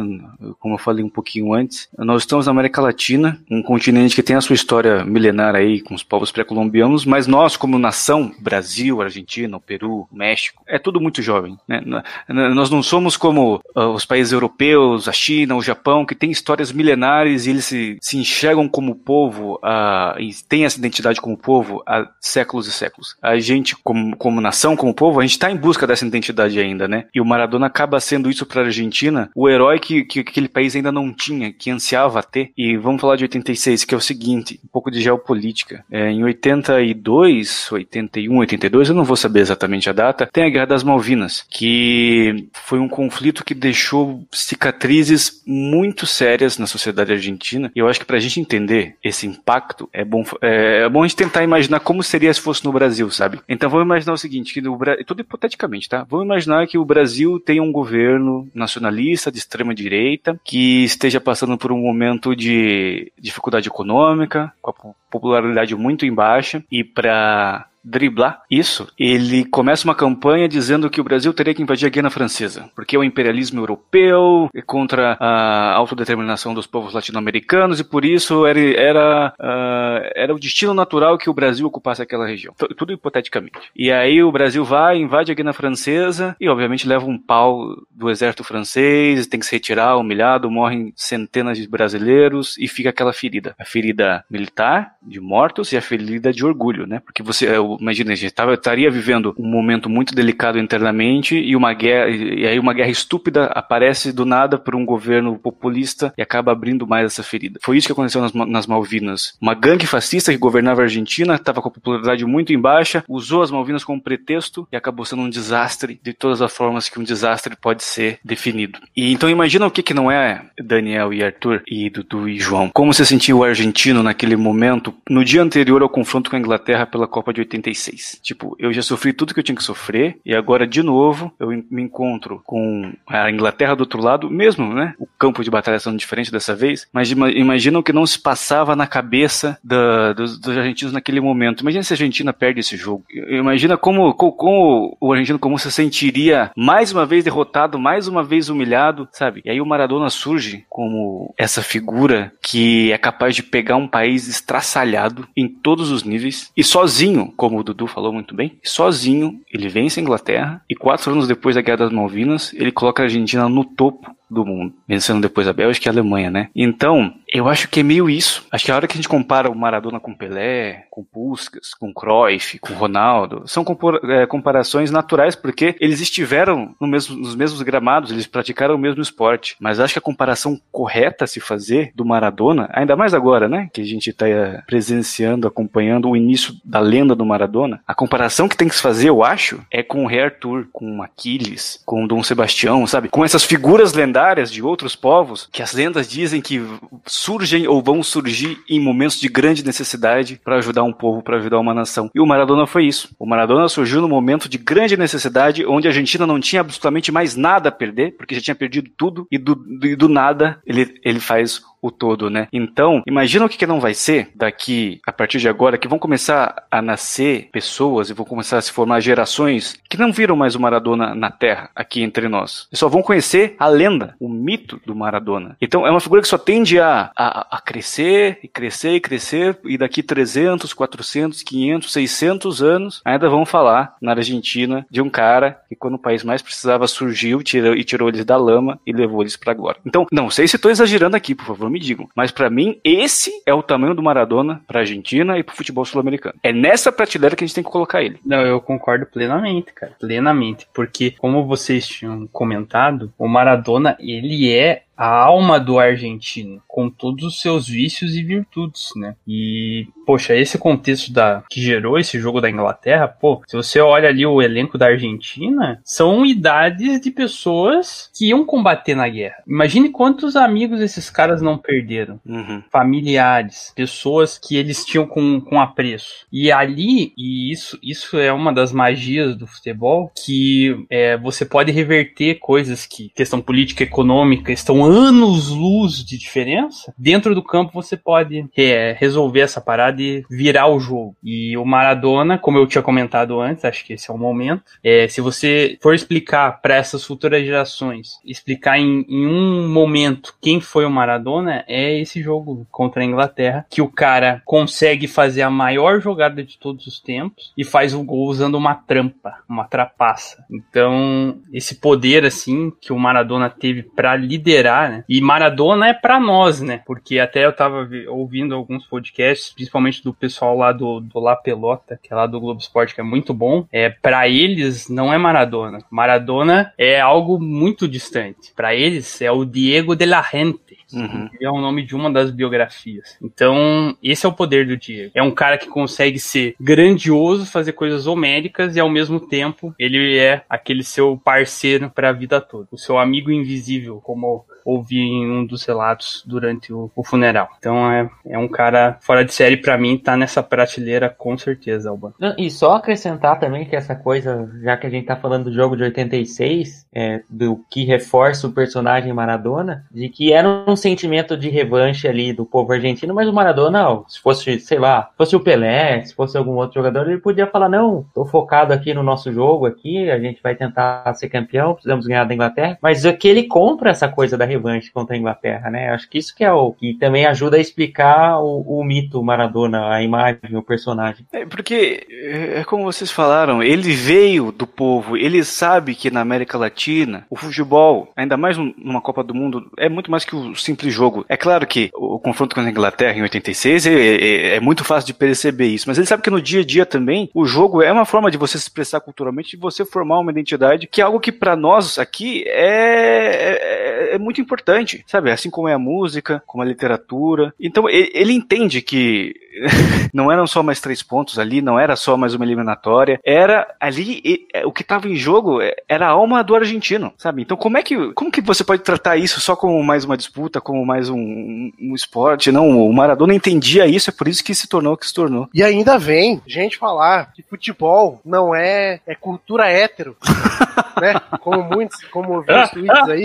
Como eu falei um pouquinho antes, nós estamos na América Latina, um continente que tem a sua história milenar aí com os povos pré-colombianos, mas nós como nação, Brasil, Argentina, Peru, México, é tudo muito jovem, né? Nós não somos como uh, os países europeus, a China, o Japão, que tem histórias milenares e eles se, se enxergam como povo uh, e têm essa identidade como povo há séculos e séculos. A gente, como, como nação, como povo, a gente está em busca dessa identidade ainda, né? E o Maradona acaba sendo isso para a Argentina, o herói que, que aquele país ainda não tinha, que ansiava ter. E vamos falar de 86, que é o seguinte, um pouco de geopolítica. É, em 82, 81, 82, eu não vou saber exatamente a data, tem a Guerra das Malvinas, que foi um conflito que deixou cicatrizes muito sérias na sociedade argentina. E eu acho que para a gente entender esse impacto, é bom, é, é, bom a gente tentar imaginar como seria se fosse no Brasil, sabe? Então vamos imaginar o seguinte, que no, tudo hipoteticamente, tá? Vamos imaginar que o Brasil tem um governo nacionalista de extrema direita que esteja passando por um momento de dificuldade econômica, com a popularidade muito em baixa e para driblar isso, ele começa uma campanha dizendo que o Brasil teria que invadir a Guiana Francesa, porque é o imperialismo europeu é contra a autodeterminação dos povos latino-americanos e por isso era, era, uh, era o destino natural que o Brasil ocupasse aquela região. T tudo hipoteticamente. E aí o Brasil vai, invade a Guiana Francesa e obviamente leva um pau do exército francês, tem que se retirar, humilhado, morrem centenas de brasileiros e fica aquela ferida. A ferida militar, de mortos, e a ferida de orgulho, né? Porque você imagina, gente tava, estaria vivendo um momento muito delicado internamente e uma guerra, e aí uma guerra estúpida aparece do nada por um governo populista e acaba abrindo mais essa ferida. Foi isso que aconteceu nas, nas Malvinas. Uma gangue fascista que governava a Argentina, estava com a popularidade muito em baixa, usou as Malvinas como pretexto e acabou sendo um desastre de todas as formas que um desastre pode ser definido. E então imagina o que que não é Daniel e Arthur e Dudu e João. Como se sentiu o argentino naquele momento, no dia anterior ao confronto com a Inglaterra pela Copa de 86. Tipo, eu já sofri tudo que eu tinha que sofrer e agora de novo eu me encontro com a Inglaterra do outro lado, mesmo, né? O campo de batalha sendo diferente dessa vez, mas imagina o que não se passava na cabeça da, dos, dos, argentinos naquele momento. Imagina se a Argentina perde esse jogo. Imagina como, como, o argentino como se sentiria mais uma vez derrotado, mais uma vez humilhado, sabe? E aí o Maradona surge como essa figura que é capaz de pegar um país estraçalhado em todos os níveis e sozinho, como o Dudu falou muito bem, sozinho ele vence a Inglaterra e quatro anos depois da Guerra das Malvinas ele coloca a Argentina no topo do mundo, vencendo depois a Bélgica e a Alemanha, né? Então, eu acho que é meio isso. Acho que a hora que a gente compara o Maradona com Pelé, com Puskas, com Cruyff, com Ronaldo, são é, comparações naturais porque eles estiveram no mesmo, nos mesmos gramados, eles praticaram o mesmo esporte. Mas acho que a comparação correta a se fazer do Maradona, ainda mais agora, né? Que a gente está presenciando, acompanhando o início da lenda do Maradona, a comparação que tem que se fazer, eu acho, é com o Rei Arthur, com Aquiles, com Dom Sebastião, sabe? Com essas figuras lendárias de outros povos que as lendas dizem que surgem ou vão surgir em momentos de grande necessidade para ajudar um povo, para ajudar uma nação. E o Maradona foi isso. O Maradona surgiu no momento de grande necessidade, onde a Argentina não tinha absolutamente mais nada a perder, porque já tinha perdido tudo, e do, do, do nada ele, ele faz o todo, né? Então, imagina o que, que não vai ser daqui, a partir de agora, que vão começar a nascer pessoas e vão começar a se formar gerações que não viram mais o Maradona na Terra, aqui entre nós. E só vão conhecer a lenda, o mito do Maradona. Então, é uma figura que só tende a, a, a crescer, e crescer, e crescer, e daqui 300, 400, 500, 600 anos, ainda vão falar na Argentina de um cara que quando o país mais precisava surgiu tirou, e tirou eles da lama e levou eles para agora. Então, não sei se estou exagerando aqui, por favor, me digam. Mas para mim, esse é o tamanho do Maradona pra Argentina e pro futebol sul-americano. É nessa prateleira que a gente tem que colocar ele. Não, eu concordo plenamente, cara. Plenamente. Porque, como vocês tinham comentado, o Maradona, ele é a alma do argentino, com todos os seus vícios e virtudes, né? E, poxa, esse contexto da que gerou esse jogo da Inglaterra, pô, se você olha ali o elenco da Argentina, são idades de pessoas que iam combater na guerra. Imagine quantos amigos esses caras não perderam. Uhum. Familiares, pessoas que eles tinham com, com apreço. E ali, e isso, isso é uma das magias do futebol, que é, você pode reverter coisas que, questão política, econômica, estão anos-luz de diferença, dentro do campo você pode é, resolver essa parada e virar o jogo. E o Maradona, como eu tinha comentado antes, acho que esse é o momento, é, se você for explicar para essas futuras gerações, explicar em, em um momento quem foi o Maradona, é esse jogo contra a Inglaterra, que o cara consegue fazer a maior jogada de todos os tempos e faz o gol usando uma trampa, uma trapaça. Então, esse poder assim que o Maradona teve para liderar né? E Maradona é para nós, né? Porque até eu tava ouvindo alguns podcasts, principalmente do pessoal lá do, do La Pelota, que é lá do Globo Esporte, que é muito bom. É, para eles não é Maradona. Maradona é algo muito distante. Para eles é o Diego de la Gente. Uhum. É o nome de uma das biografias. Então, esse é o poder do Diego. É um cara que consegue ser grandioso, fazer coisas homéricas e ao mesmo tempo ele é aquele seu parceiro para a vida toda. O seu amigo invisível, como ouvi em um dos relatos durante o, o funeral. Então é, é um cara fora de série para mim, tá nessa prateleira com certeza, Alba. E só acrescentar também que essa coisa, já que a gente tá falando do jogo de 86, é, do que reforça o personagem Maradona, de que era um sentimento de revanche ali do povo argentino, mas o Maradona, se fosse, sei lá, fosse o Pelé, se fosse algum outro jogador, ele podia falar, não, tô focado aqui no nosso jogo aqui, a gente vai tentar ser campeão, precisamos ganhar da Inglaterra, mas é que ele compra essa coisa da revanche contra a Inglaterra, né? Acho que isso que é o que também ajuda a explicar o, o mito Maradona, a imagem, o personagem. É porque é como vocês falaram, ele veio do povo, ele sabe que na América Latina o futebol, ainda mais numa Copa do Mundo, é muito mais que o simples jogo. É claro que o confronto com a Inglaterra em 86 é, é, é muito fácil de perceber isso, mas ele sabe que no dia a dia também o jogo é uma forma de você se expressar culturalmente, de você formar uma identidade, que é algo que para nós aqui é, é, é muito importante, sabe? Assim como é a música, como a literatura. Então ele, ele entende que não eram só mais três pontos ali, não era só mais uma eliminatória, era ali e, é, o que estava em jogo é, era a alma do argentino, sabe? Então como é que como que você pode tratar isso só como mais uma disputa, como mais um, um esporte? Não, o Maradona entendia isso, é por isso que se tornou o que se tornou. E ainda vem gente falar que futebol não é é cultura hétero. né? Como muitos, como eu vi os tweets aí.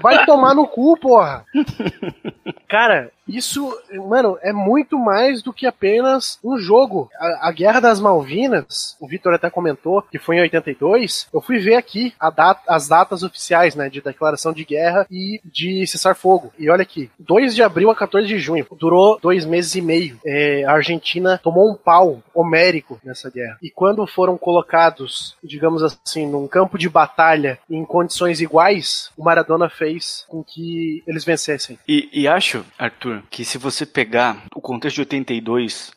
Vai tomar no cu, porra. Cara, isso, mano, é muito mais do que apenas um jogo. A, a Guerra das Malvinas, o Vitor até comentou que foi em 82. Eu fui ver aqui data, as datas oficiais, né, de declaração de guerra e de cessar-fogo. E olha aqui, 2 de abril a 14 de junho. Durou dois meses e meio. É, a Argentina tomou um pau homérico nessa guerra. E quando foram colocados, digamos assim, num campo de batalha em condições iguais, o Maradona fez com que eles vencessem. E, e acho, Arthur, que se você pegar o contexto de 82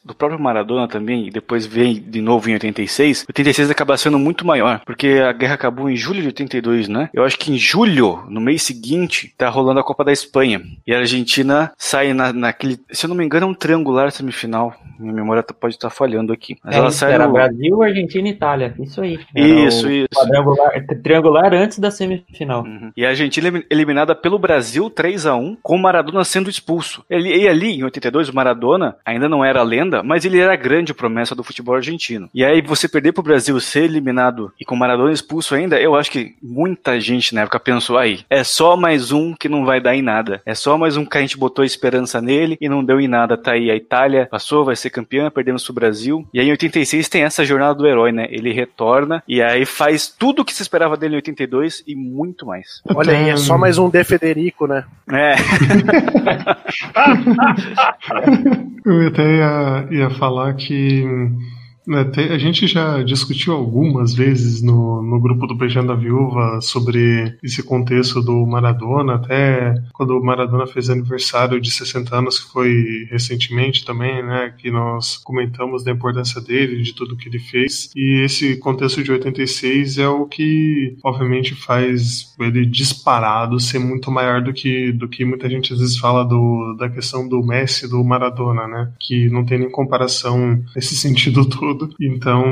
do próprio Maradona também, e depois vem de novo em 86, 86 acaba sendo muito maior, porque a guerra acabou em julho de 82, né? Eu acho que em julho, no mês seguinte, tá rolando a Copa da Espanha. E a Argentina sai na, naquele, se eu não me engano, é um triangular semifinal. Minha memória tá, pode estar tá falhando aqui. Mas é, ela sai era no... Brasil, Argentina e Itália. Isso aí. Isso, isso. Triangular, triangular antes da semifinal. Uhum. E a Argentina eliminada pelo Brasil 3 a 1 com o Maradona sendo expulso. Ele, e ali, em 82, o Maradona ainda não era lenda, mas ele era a grande promessa do futebol argentino. E aí você perder pro Brasil ser eliminado e com o Maradona expulso ainda, eu acho que muita gente na época pensou aí, é só mais um que não vai dar em nada. É só mais um que a gente botou esperança nele e não deu em nada. Tá aí, a Itália passou, vai ser campeã, perdemos pro Brasil. E aí em 86 tem essa jornada do herói, né? Ele retorna e aí faz tudo o que se esperava dele em 82 e muito mais. Olha aí, é só mais um De Federico, né? É. Ia, ia falar que a gente já discutiu algumas vezes no, no grupo do Beijando a Viúva sobre esse contexto do Maradona, até quando o Maradona fez aniversário de 60 anos, que foi recentemente também, né, que nós comentamos da importância dele, de tudo que ele fez, e esse contexto de 86 é o que, obviamente, faz ele disparado ser muito maior do que, do que muita gente às vezes fala do, da questão do Messi, do Maradona, né, que não tem nem comparação nesse sentido todo. Então,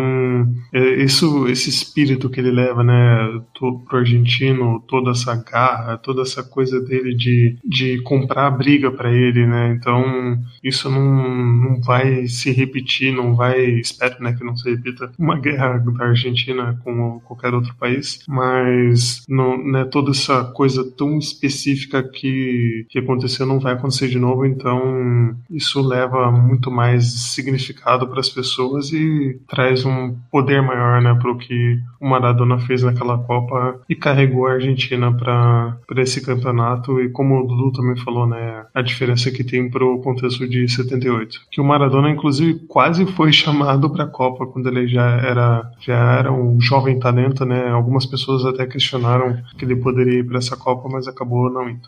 é, isso, esse espírito que ele leva, né, pro argentino, toda essa garra, toda essa coisa dele de, de comprar briga para ele, né, então isso não, não vai se repetir, não vai, espero, né, que não se repita uma guerra da Argentina com qualquer outro país, mas não, né, toda essa coisa tão específica que, que aconteceu não vai acontecer de novo, então isso leva muito mais significado para as pessoas e traz um poder maior, né, para o que o Maradona fez naquela Copa e carregou a Argentina para esse campeonato. E como o Dudu também falou, né, a diferença que tem para o contexto de 78, que o Maradona inclusive quase foi chamado para a Copa quando ele já era já era um jovem talento, né, algumas pessoas até questionaram que ele poderia ir para essa Copa, mas acabou não indo.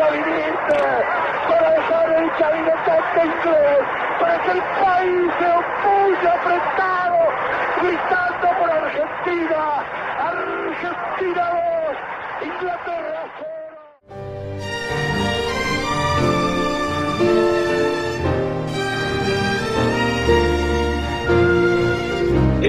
Planeta viniste, para dejar el chavinetante inglés, para que el país se opulle apretado, gritando por Argentina, Argentina 2, Inglaterra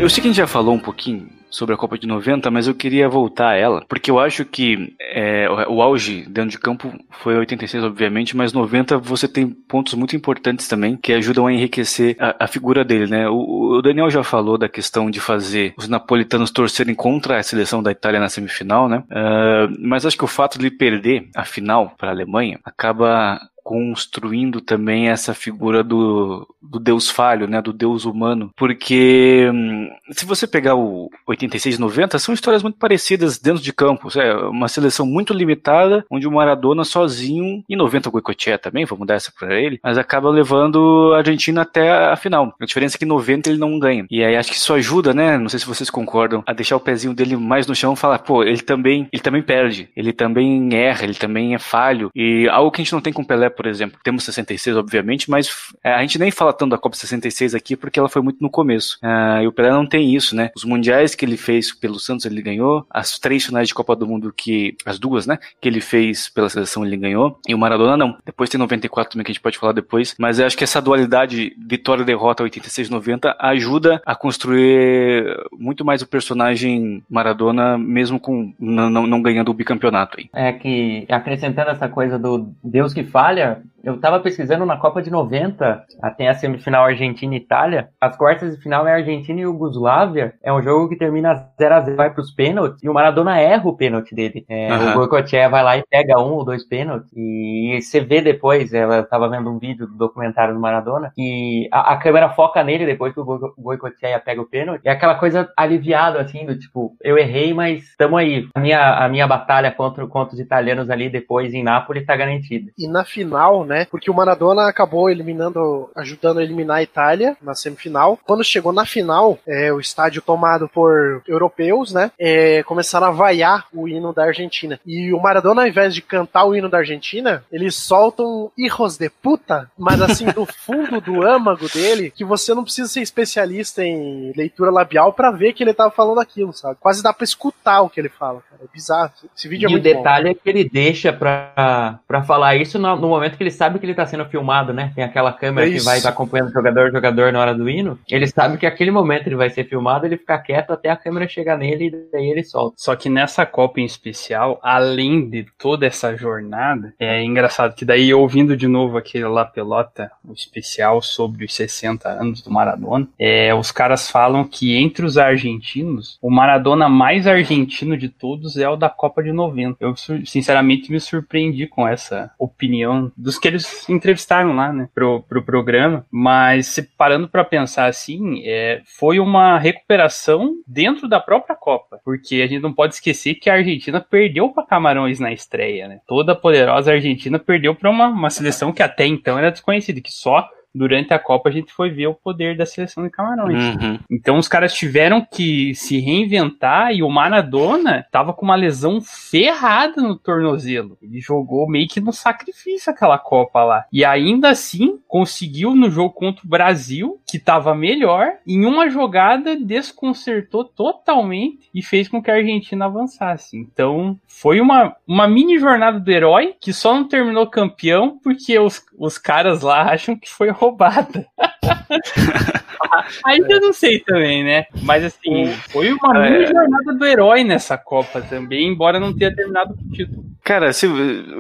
Eu sei que a gente já falou um pouquinho sobre a Copa de 90, mas eu queria voltar a ela, porque eu acho que é, o auge dentro de campo foi 86, obviamente, mas 90 você tem pontos muito importantes também que ajudam a enriquecer a, a figura dele, né? O, o Daniel já falou da questão de fazer os napolitanos torcerem contra a seleção da Itália na semifinal, né? Ah, mas acho que o fato de ele perder a final para a Alemanha acaba construindo também essa figura do, do Deus falho, né, do Deus humano, porque hum, se você pegar o 86 e 90, são histórias muito parecidas dentro de campo, é uma seleção muito limitada, onde o Maradona sozinho, e 90 o Goicoechea também, vamos dar essa para ele, mas acaba levando a Argentina até a final. A diferença é que 90 ele não ganha. E aí acho que isso ajuda, né, não sei se vocês concordam, a deixar o pezinho dele mais no chão falar, pô, ele também, ele também perde, ele também erra, ele também é falho, e algo que a gente não tem com o Pelé, por exemplo. Temos 66, obviamente, mas é, a gente nem fala tanto da Copa 66 aqui porque ela foi muito no começo. Ah, e o Pelé não tem isso, né? Os mundiais que ele fez pelo Santos ele ganhou, as três finais de Copa do Mundo que as duas, né, que ele fez pela seleção ele ganhou, e o Maradona não. Depois tem 94 também que a gente pode falar depois, mas eu acho que essa dualidade vitória derrota 86 90 ajuda a construir muito mais o personagem Maradona mesmo com não, não ganhando o bicampeonato aí. É que, acrescentando essa coisa do Deus que falha, olha, eu tava pesquisando na Copa de 90, tem a semifinal Argentina e Itália. As quartas de final é Argentina e Yugoslávia. É um jogo que termina 0x0, vai pros pênaltis, e o Maradona erra o pênalti dele. É, Aham. O Goicoechea vai lá e pega um ou dois pênaltis. E você vê depois, ela- eu tava vendo um vídeo do documentário do Maradona, que a, a câmera foca nele depois que o Goi- Goicoechea pega o pênalti. E é aquela coisa aliviado, assim, do tipo, eu errei, mas tamo aí. A minha, a minha batalha contra, contra os italianos ali depois em Nápoles tá garantida. E na final, né? Porque o Maradona acabou eliminando, ajudando a eliminar a Itália na semifinal. Quando chegou na final, é, o estádio tomado por europeus, né? é, começaram a vaiar o hino da Argentina. E o Maradona, ao invés de cantar o hino da Argentina, eles soltam hijos de puta, mas assim, do fundo do âmago dele, que você não precisa ser especialista em leitura labial pra ver que ele tava falando aquilo, sabe? Quase dá pra escutar o que ele fala, cara. É bizarro. Esse vídeo é e o muito bom. detalhe é que ele deixa pra, pra falar isso no, no momento que ele sabe que ele tá sendo filmado, né? Tem aquela câmera É que vai acompanhando o jogador, o jogador na hora do hino. Ele sabe que aquele momento ele vai ser filmado, ele fica quieto até a câmera chegar nele e daí ele solta. Só que nessa Copa em especial, além de toda essa jornada, é engraçado que daí ouvindo de novo aquele lá pelota, o especial sobre os 60 anos do Maradona, é, os caras falam que entre os argentinos, o Maradona mais argentino de todos é o da Copa de 90. Eu sinceramente me surpreendi com essa opinião dos que eles entrevistaram lá, né, pro, pro programa, mas se parando pra pensar assim, é, foi uma recuperação dentro da própria Copa, porque a gente não pode esquecer que a Argentina perdeu para Camarões na estreia, né? Toda a poderosa Argentina perdeu para uma, uma seleção que até então era desconhecida, que só durante a Copa a gente foi ver o poder da seleção de Camarões. Uhum. Então os caras tiveram que se reinventar e o Maradona tava com uma lesão ferrada no tornozelo. Ele jogou meio que no sacrifício aquela Copa lá. E ainda assim conseguiu no jogo contra o Brasil, que tava melhor, em uma jogada desconcertou totalmente e fez com que a Argentina avançasse. Então foi uma, uma mini jornada do herói que só não terminou campeão porque os, os caras lá acham que foi roubada. Aí eu não sei também, né? Mas assim, foi uma É. jornada do herói nessa Copa também, embora não tenha terminado com o título. Cara, se,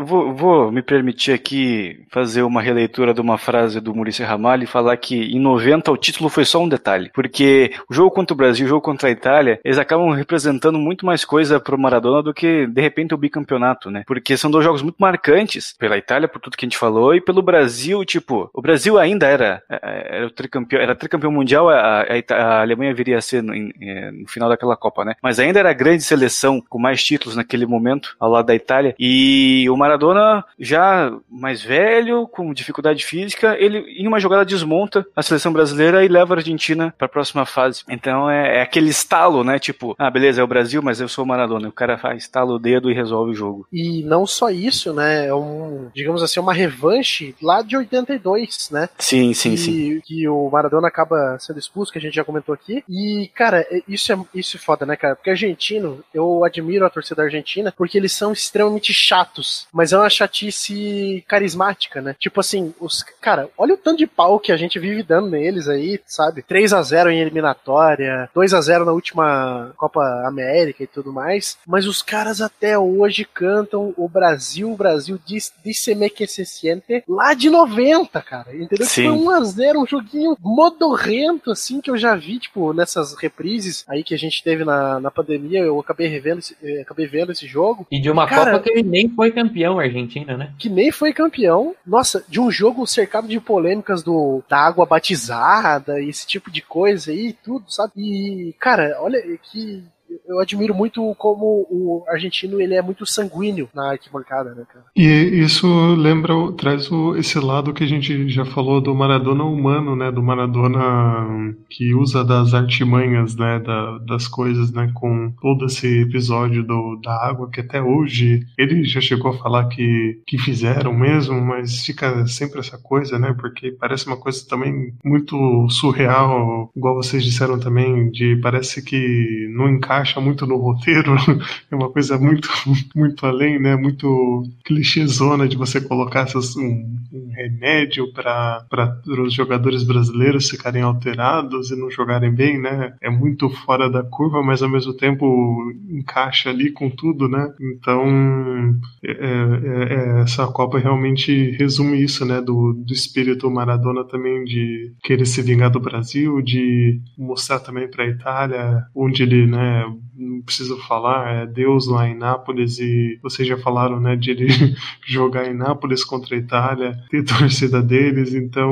vou, vou me permitir aqui fazer uma releitura de uma frase do Maurício Ramalho e falar que em 90 o título foi só um detalhe. Porque o jogo contra o Brasil o jogo contra a Itália, eles acabam representando muito mais coisa pro Maradona do que, de repente, o bicampeonato, né? Porque são dois jogos muito marcantes pela Itália, por tudo que a gente falou, e pelo Brasil, tipo, o Brasil ainda era, era o tricampeão, era tricampeão mundial, a, a a Alemanha viria a ser no, em- eh, no final daquela Copa, né? Mas ainda era a grande seleção com mais títulos naquele momento, ao lado da Itália. E o Maradona, já mais velho, com dificuldade física, ele em uma jogada desmonta a seleção brasileira e leva a Argentina para a próxima fase. Então é, é aquele estalo, né? Tipo, ah, beleza, é o Brasil, mas eu sou o Maradona. O cara faz, estala o dedo e resolve o jogo. E não só isso, né? É um, digamos assim, uma revanche lá de 82, né? Sim, sim, que, sim. que o Maradona acaba sendo expulso, que a gente já comentou aqui. E, cara, isso é, isso é foda, né, cara? Porque argentino, eu admiro a torcida argentina porque eles são extremamente chatos, mas é uma chatice carismática, né? Tipo assim, os cara, olha o tanto de pau que a gente vive dando neles aí, sabe? 3 a 0 em eliminatória, 2 a 0 na última Copa América e tudo mais, mas os caras até hoje cantam o Brasil, o Brasil diz, disse-me que se siente lá de 90, cara. Entendeu? Sim. Foi 1 a 0 um joguinho modorrento assim que eu já vi, tipo, nessas reprises aí que a gente teve na, na pandemia, eu acabei revendo, esse- eh, acabei vendo esse jogo. E de uma Cara- Copa que ele nem foi campeão, Argentina, né? que nem foi campeão. Nossa, de um jogo cercado de polêmicas do da água batizada esse tipo de coisa aí, tudo, sabe? E, cara, olha que eu admiro muito como o argentino ele é muito sanguíneo na arquibancada, né, cara? E isso lembra, traz o, esse lado que a gente já falou do Maradona humano, né? Do Maradona que usa das artimanhas, né? Da- das coisas, né? Com todo esse episódio do, da água, que até hoje ele já chegou a falar que, que fizeram mesmo, mas fica sempre essa coisa, né? Porque parece uma coisa também muito surreal, igual vocês disseram também, de parece que não encaixa muito no roteiro, é uma coisa muito, muito além, né? Muito clichêzona de você colocar essas, um, um remédio para os jogadores brasileiros ficarem alterados e não jogarem bem, né? É muito fora da curva, mas ao mesmo tempo encaixa ali com tudo, né? Então é- é- é- essa Copa realmente resume isso, né? Do, do espírito Maradona também de querer se vingar do Brasil, de mostrar também para a Itália onde ele, né? Não preciso falar, é Deus lá em Nápoles e vocês já falaram, né? De ele jogar em Nápoles contra a Itália, ter torcida deles, então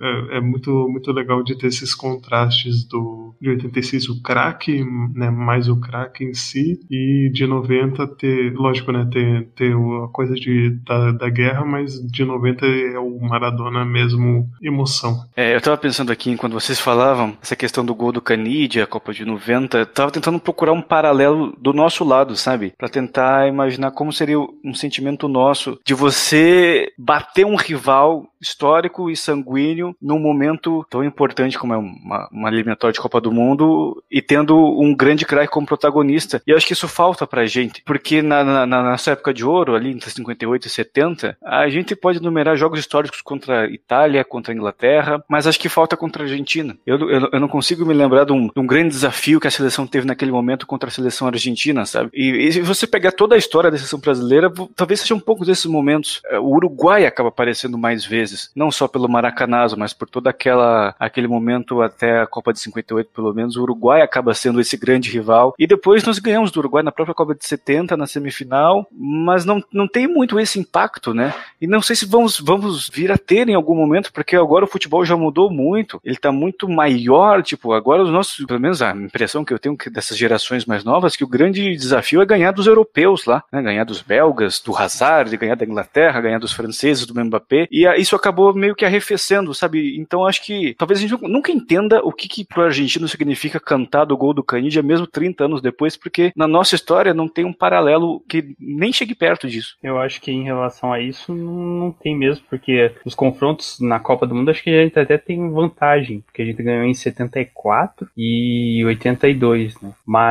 é, é muito muito legal de ter esses contrastes do de 86 o craque, né? Mais o craque em si e de 90 ter, lógico, né? Ter, ter a coisa de, da, da guerra, mas de 90 é o Maradona mesmo emoção. É, eu tava pensando aqui, enquanto vocês falavam, essa questão do gol do Canidia, a Copa de 90, eu tava tentando procurar procurar um paralelo do nosso lado, sabe? Para tentar imaginar como seria um sentimento nosso de você bater um rival histórico e sanguíneo num momento tão importante como é uma, uma eliminatória de Copa do Mundo e tendo um grande craque como protagonista. E acho que isso falta pra gente, porque na, na, na nossa época de ouro, ali entre 58 e 70, a gente pode enumerar jogos históricos contra Itália, contra Inglaterra, mas acho que falta contra a Argentina. Eu, eu, eu não consigo me lembrar de um, de um, grande desafio que a seleção teve naquele momento contra a seleção argentina, sabe? E, e se você pegar toda a história da seleção brasileira, talvez seja um pouco desses momentos. É, o Uruguai acaba aparecendo mais vezes, não só pelo Maracanazo, mas por todo aquela, aquele momento até a Copa de 58, pelo menos, o Uruguai acaba sendo esse grande rival. E depois nós ganhamos do Uruguai na própria Copa de 70, na semifinal, mas não, não tem muito esse impacto, né? E não sei se vamos, vamos vir a ter em algum momento, porque agora o futebol já mudou muito, ele tá muito maior, tipo, agora os nossos, pelo menos a impressão que eu tenho dessas gerações mais novas, que o grande desafio é ganhar dos europeus lá, né? Ganhar dos belgas, do Hazard, ganhar da Inglaterra, ganhar dos franceses, do Mbappé, e isso acabou meio que arrefecendo, sabe? Então acho que talvez a gente nunca entenda o que que pro argentino significa cantar do gol do Canidia mesmo 30 anos depois, porque na nossa história não tem um paralelo que nem chegue perto disso. Eu acho que em relação a isso não tem mesmo, porque os confrontos na Copa do Mundo acho que a gente até tem vantagem, porque a gente ganhou em 74 e 82, né? Mas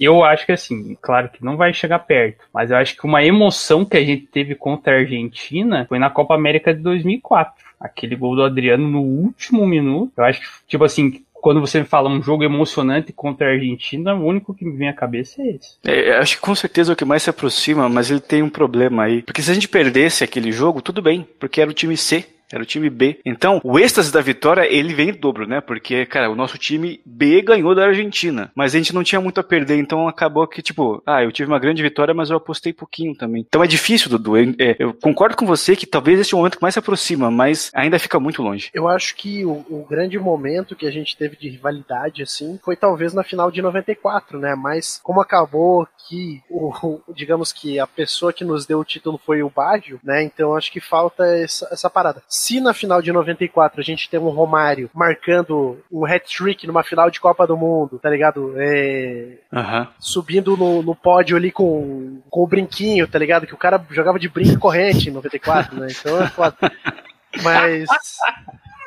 eu acho que assim, claro que não vai chegar perto, mas eu acho que uma emoção que a gente teve contra a Argentina foi na Copa América de 2004 aquele gol do Adriano no último minuto. Eu acho que, tipo assim, quando você fala um jogo emocionante contra a Argentina, o único que me vem à cabeça é esse. É, acho que com certeza é o que mais se aproxima, mas ele tem um problema aí. Porque se a gente perdesse aquele jogo, tudo bem, porque era o time C era o time B. Então, o êxtase da vitória, ele vem em dobro, né? Porque, cara, o nosso time B ganhou da Argentina. Mas a gente não tinha muito a perder, então acabou que, tipo, ah, eu tive uma grande vitória, mas eu apostei pouquinho também. Então é difícil, Dudu. Eu, é, eu concordo com você que talvez esse é o momento que mais se aproxima, mas ainda fica muito longe. Eu acho que o, o grande momento que a gente teve de rivalidade, assim, foi talvez na final de 94, né? Mas como acabou que, o, o, digamos que a pessoa que nos deu o título foi o Baggio, né? Então acho que falta essa, essa parada se na final de 94 a gente tem um Romário marcando um hat-trick numa final de Copa do Mundo, tá ligado? É... Uhum. Subindo no, no pódio ali com, com o brinquinho, tá ligado? Que o cara jogava de brinco corrente em 94, né? Então é foda. Mas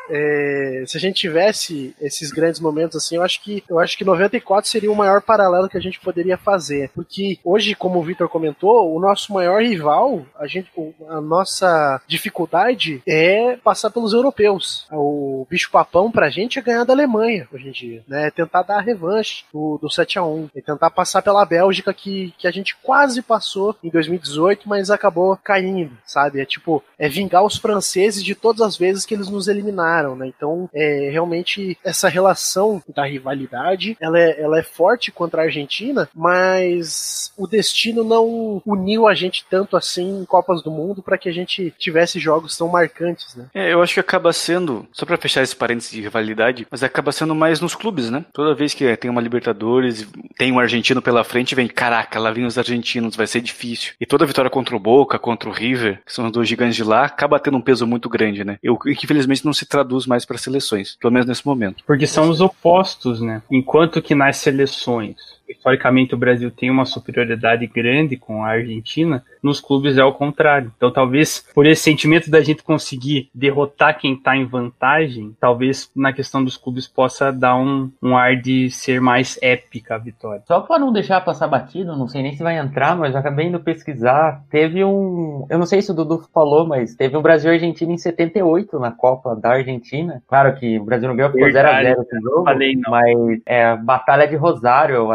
é, se a gente tivesse esses grandes momentos assim, eu acho que eu acho que 94 seria o maior paralelo que a gente poderia fazer, porque hoje, como o Victor comentou, o nosso maior rival, a gente, a nossa dificuldade é passar pelos europeus. O bicho papão pra gente é ganhar da Alemanha hoje em dia, né? É tentar dar a revanche do, do 7 a 1 é tentar passar pela Bélgica que, que a gente quase passou em 2018, mas acabou caindo, sabe? É tipo, é vingar os franceses de todas as vezes que eles nos eliminaram ganharam, né? Então, é, realmente, essa relação da rivalidade, ela é, ela é forte contra a Argentina, mas o destino não uniu a gente tanto assim em Copas do Mundo para que a gente tivesse jogos tão marcantes, né? É, eu acho que acaba sendo, só para fechar esse parênteses de rivalidade, mas acaba sendo mais nos clubes, né? Toda vez que tem uma Libertadores, tem um argentino pela frente, vem, caraca, lá vem os argentinos, vai ser difícil. E toda vitória contra o Boca, contra o River, que são os dois gigantes de lá, acaba tendo um peso muito grande, né? Eu, infelizmente não se traduz traduz mais para seleções, pelo menos nesse momento. Porque são os opostos, né? Enquanto que nas seleções historicamente o Brasil tem uma superioridade grande com a Argentina, nos clubes é o contrário. Então, talvez por esse sentimento da gente conseguir derrotar quem está em vantagem, talvez na questão dos clubes possa dar um, um ar de ser mais épica a vitória. Só para não deixar passar batido, não sei nem se vai entrar, mas acabei indo pesquisar. Teve um. Eu não sei se o Dudu falou, mas teve um Brasil Argentina em 78 na Copa da Argentina. Claro que o Brasil não ganhou, ficou 0x0 esse jogo. Falei, não. Mas é Batalha de Rosário,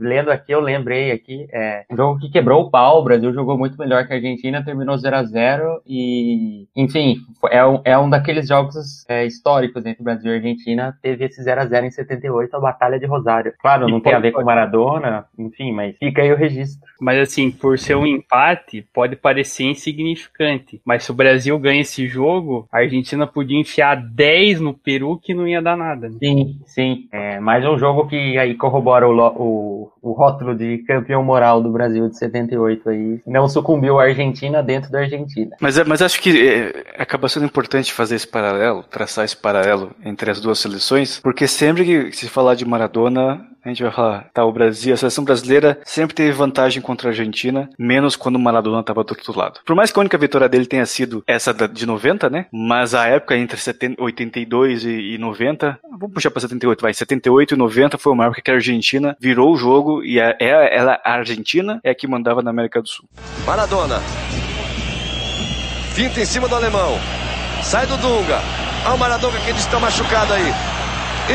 lendo aqui, eu lembrei aqui, é um jogo que quebrou o pau, o Brasil jogou muito melhor que a Argentina, terminou 0 a 0 e, enfim, é um, é um daqueles jogos é, históricos entre Brasil e Argentina, teve esse 0 a 0 em 78, a Batalha de Rosário. Claro, não e tem pode, a ver com Maradona, enfim, mas fica aí o registro. Mas assim, por ser um empate, pode parecer insignificante, mas se o Brasil ganha esse jogo, a Argentina podia enfiar 10 no Peru que não ia dar nada. Né? Sim, sim. É mais um jogo que aí corrobora o, o, o rótulo de campeão moral do Brasil de 78 aí. Não sucumbiu a Argentina dentro da Argentina. Mas, é, mas acho que é, acaba sendo importante fazer esse paralelo, traçar esse paralelo entre as duas seleções, porque sempre que se falar de Maradona, a gente vai falar, tá, o Brasil, a seleção brasileira sempre teve vantagem contra a Argentina, menos quando o Maradona estava do outro lado. Por mais que a única vitória dele tenha sido essa de 90, né? Mas a época entre 82 e 90, vamos puxar para 78, vai, 78 e 90 foi uma época que a Argentina virou o jogo e a, é, ela, a Argentina é a que mandava na América do Sul. Maradona. Finta em cima do alemão. Sai do Dunga. Olha o Maradona que está machucado aí.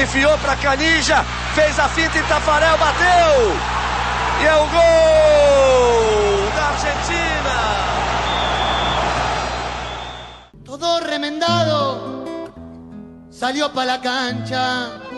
Enfiou para Canija. Fez a finta e Tafarel bateu. E é o gol da Argentina. Todo remendado salió para la cancha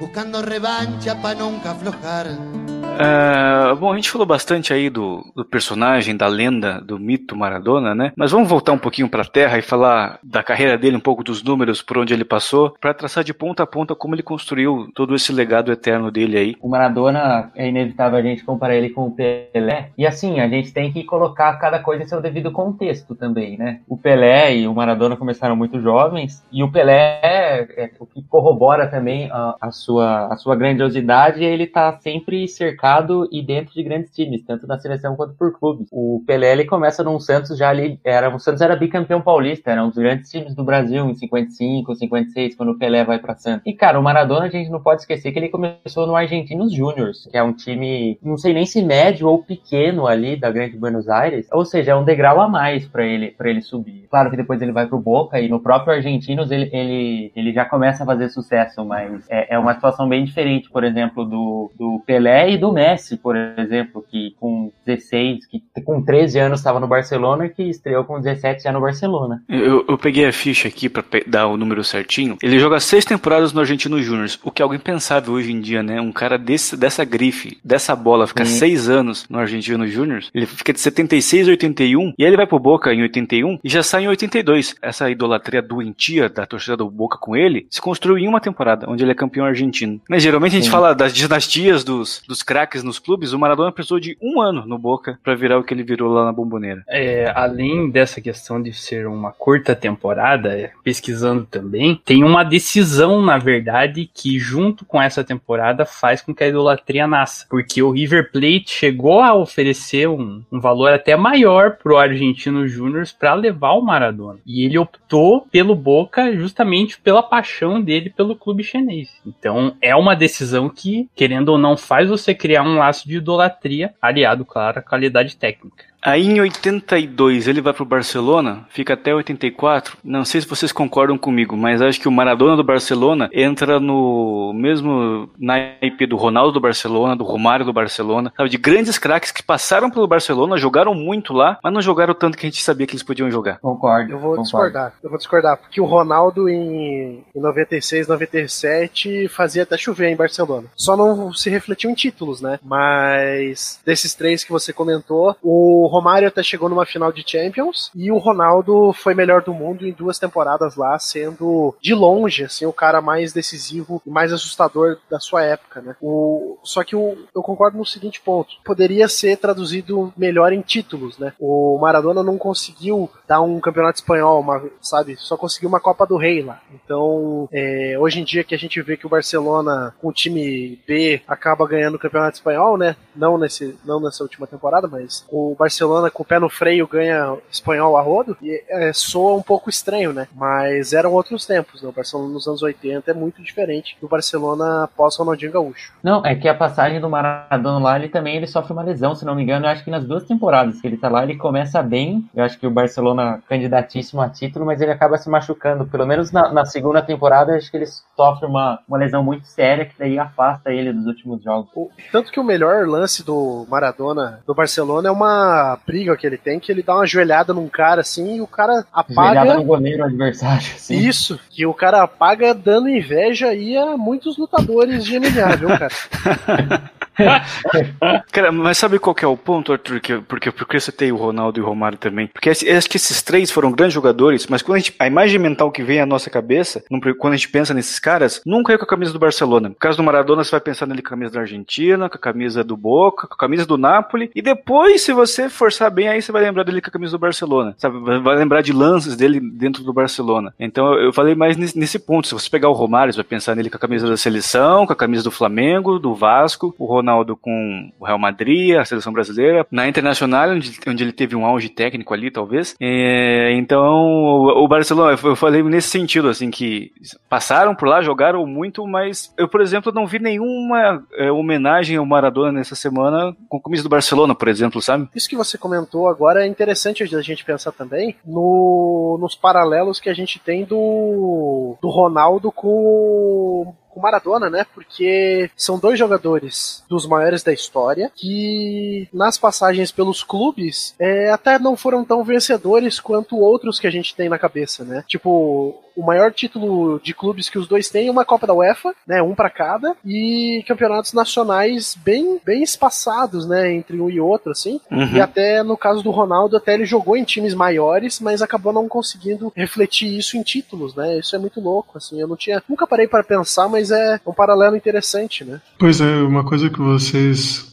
buscando revancha para nunca aflojar. Uh, bom, a gente falou bastante aí do, do, personagem, da lenda, do mito Maradona, né? Mas vamos voltar um pouquinho para a Terra e falar da carreira dele, um pouco dos números por onde ele passou, para traçar de ponta a ponta como ele construiu todo esse legado eterno dele aí. O Maradona é inevitável a gente comparar ele com o Pelé. E assim, a gente tem que colocar cada coisa em seu devido contexto também, né? O Pelé e o Maradona começaram muito jovens e o Pelé é, é o que corrobora também a, a, sua, a sua grandiosidade, ele tá sempre cercado mercado e dentro de grandes times, tanto na seleção quanto por clubes. O Pelé ele começa num Santos já ali, era, o Santos era bicampeão paulista, era um dos grandes times do Brasil em 55, 56, quando o Pelé vai para Santos. E cara, o Maradona a gente não pode esquecer que ele começou no Argentinos Júniors, que é um time, não sei nem se médio ou pequeno ali da Grande Buenos Aires, ou seja, é um degrau a mais para ele para ele subir. Claro que depois ele vai pro Boca e no próprio Argentinos ele, ele, ele já começa a fazer sucesso, mas é, é uma situação bem diferente, por exemplo, do, do Pelé e do Messi, por exemplo, que com 16, que com 13 anos estava no Barcelona, que estreou com 17 já no Barcelona. Eu, eu peguei a ficha aqui para dar o número certinho. Ele joga seis temporadas no Argentino Júnior, o que é algo impensável hoje em dia, né? Um cara desse, dessa grife, dessa bola, fica Sim. seis anos no Argentino Júnior, ele fica de 76 a 81, e aí ele vai pro Boca em 81 e já sai em 82. Essa idolatria doentia da torcida do Boca com ele se construiu em uma temporada, onde ele é campeão argentino. Mas geralmente a gente Sim. fala das dinastias dos, dos craques destaques nos clubes, o Maradona precisou de um ano no Boca para virar o que ele virou lá na Bomboneira. É, além dessa questão de ser uma curta temporada, é, pesquisando também, tem uma decisão, na verdade, que junto com essa temporada faz com que a idolatria nasça. Porque o River Plate chegou a oferecer um, um valor até maior pro Argentino Júnior para levar o Maradona. E ele optou pelo Boca justamente pela paixão dele pelo clube chinês. Então é uma decisão que, querendo ou não, faz você criar criar um laço de idolatria, aliado, claro, à qualidade técnica. Aí em 82 ele vai pro Barcelona, fica até 84. Não sei se vocês concordam comigo, mas acho que o Maradona do Barcelona entra no mesmo naipe do Ronaldo do Barcelona, do Romário do Barcelona, sabe? De grandes craques que passaram pelo Barcelona, jogaram muito lá, mas não jogaram tanto que a gente sabia que eles podiam jogar. Concordo. Eu vou concordo. discordar. Eu vou discordar, porque o Ronaldo em, em 96, 97 fazia até chover em Barcelona. Só não se refletiu em títulos, né? Mas desses três que você comentou, o Romário até chegou numa final de Champions e o Ronaldo foi melhor do mundo em duas temporadas lá, sendo de longe assim o cara mais decisivo e mais assustador da sua época, né? O, só que o, eu concordo no seguinte ponto: poderia ser traduzido melhor em títulos, né? O Maradona não conseguiu dar um campeonato espanhol, uma, sabe? Só conseguiu uma Copa do Rei lá. Então, é, hoje em dia que a gente vê que o Barcelona com o time B acaba ganhando o campeonato espanhol, né? Não nesse, não nessa última temporada, mas o Barcelona com o pé no freio ganha espanhol a rodo, e é, soa um pouco estranho, né? Mas eram outros tempos, né? O Barcelona nos anos 80 é muito diferente do Barcelona pós Ronaldinho Gaúcho. Não, é que a passagem do Maradona lá, ele também ele sofre uma lesão, se não me engano, eu acho que nas duas temporadas que ele tá lá, ele começa bem, eu acho que o Barcelona candidatíssimo a título, mas ele acaba se machucando, pelo menos na, na segunda temporada, acho que ele sofre uma, uma lesão muito séria, que daí afasta ele dos últimos jogos. O, tanto que o melhor lance do Maradona do Barcelona é uma briga que ele tem, que ele dá uma joelhada num cara assim e o cara apaga. Joelhada no goleiro adversário. Assim. Isso, que o cara apaga dando inveja aí a muitos lutadores de MMA, viu, cara? Cara, mas sabe qual é o ponto, Arthur? Que, porque, porque você tem o Ronaldo e o Romário também? Porque acho que esses três foram grandes jogadores, mas quando a, gente, a imagem mental que vem à nossa cabeça, quando a gente pensa nesses caras, nunca é com a camisa do Barcelona. No caso do Maradona, você vai pensar nele com a camisa da Argentina, com a camisa do Boca, com a camisa do Napoli, e depois, se você forçar bem, aí você vai lembrar dele com a camisa do Barcelona, sabe? Vai lembrar de lances dele dentro do Barcelona. Então eu falei mais nesse, nesse ponto. Se você pegar o Romário, você vai pensar nele com a camisa da seleção, com a camisa do Flamengo, do Vasco, o Ronaldo com o Real Madrid, a seleção brasileira, na Internacional, onde, onde ele teve um auge técnico ali, talvez. É, então, o, o Barcelona, eu falei nesse sentido, assim, que passaram por lá, jogaram muito, mas eu, por exemplo, não vi nenhuma é, homenagem ao Maradona nessa semana com a camisa do Barcelona, por exemplo, sabe? Isso que você comentou agora é interessante a gente pensar também no, nos paralelos que a gente tem do, do Ronaldo com com Maradona, né? Porque são dois jogadores dos maiores da história que nas passagens pelos clubes é, até não foram tão vencedores quanto outros que a gente tem na cabeça, né? Tipo, o maior título de clubes que os dois têm é uma Copa da UEFA, né, um para cada, e campeonatos nacionais bem, bem espaçados, né, entre um e outro, assim. Uhum. E até no caso do Ronaldo, até ele jogou em times maiores, mas acabou não conseguindo refletir isso em títulos, né? Isso é muito louco, assim. Eu não tinha, nunca parei para pensar, mas é um paralelo interessante, né? Pois é, uma coisa que vocês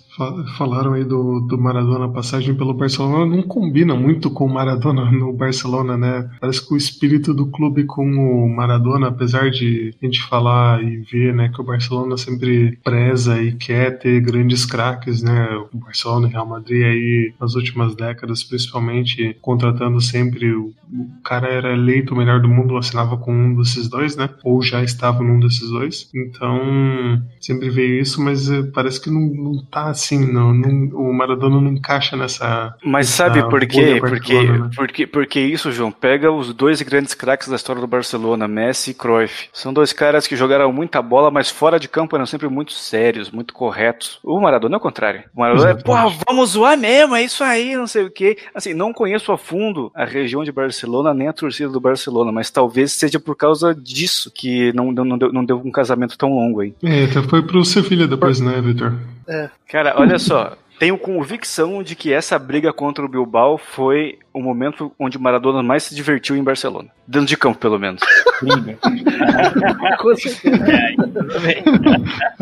falaram aí do, do Maradona passagem pelo Barcelona não combina muito com o Maradona no Barcelona, né? Parece que o espírito do clube com o Maradona, apesar de a gente falar e ver, né, que o Barcelona sempre preza e quer ter grandes craques, né? O Barcelona e Real Madrid aí nas últimas décadas, principalmente contratando sempre o, o cara era eleito o melhor do mundo, assinava com um desses dois, né? Ou já estava num desses dois. Então, sempre veio isso, mas eh, parece que não, não tá assim assim, não, não, o Maradona não encaixa nessa. Mas sabe por quê? Porque, né? porque, porque isso, João, pega os dois grandes craques da história do Barcelona, Messi e Cruyff. São dois caras que jogaram muita bola, mas fora de campo eram sempre muito sérios, muito corretos. O Maradona é o contrário. O Maradona é, porra, vamos zoar mesmo, é isso aí, não sei o quê. Assim, não conheço a fundo a região de Barcelona, nem a torcida do Barcelona, mas talvez seja por causa disso que não, não, não, deu, não deu um casamento tão longo aí. É, até foi pro Sevilha depois, né, Vitor? É. Cara, olha só. Tenho convicção de que essa briga contra o Bilbao foi o momento onde o Maradona mais se divertiu em Barcelona. Dentro de campo, pelo menos. Com certeza. É,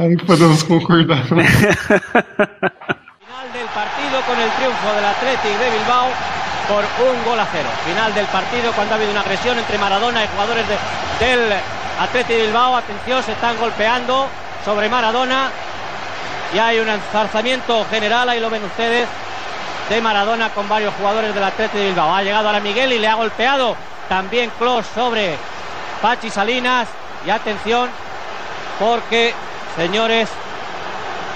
aí podemos concordar. Final del partido con el triunfo del Athletic de Bilbao por un gol a cero. Final del partido cuando ha habido una agresión entre Maradona y jugadores de, del Athletic de Bilbao. Atención, se están golpeando sobre Maradona. Y hay un enzarzamiento general, ahí lo ven ustedes, de Maradona con varios jugadores del Atlético de Bilbao. Ha llegado a la Miguel y le ha golpeado también Klos sobre Pachi Salinas. Y atención, porque, señores,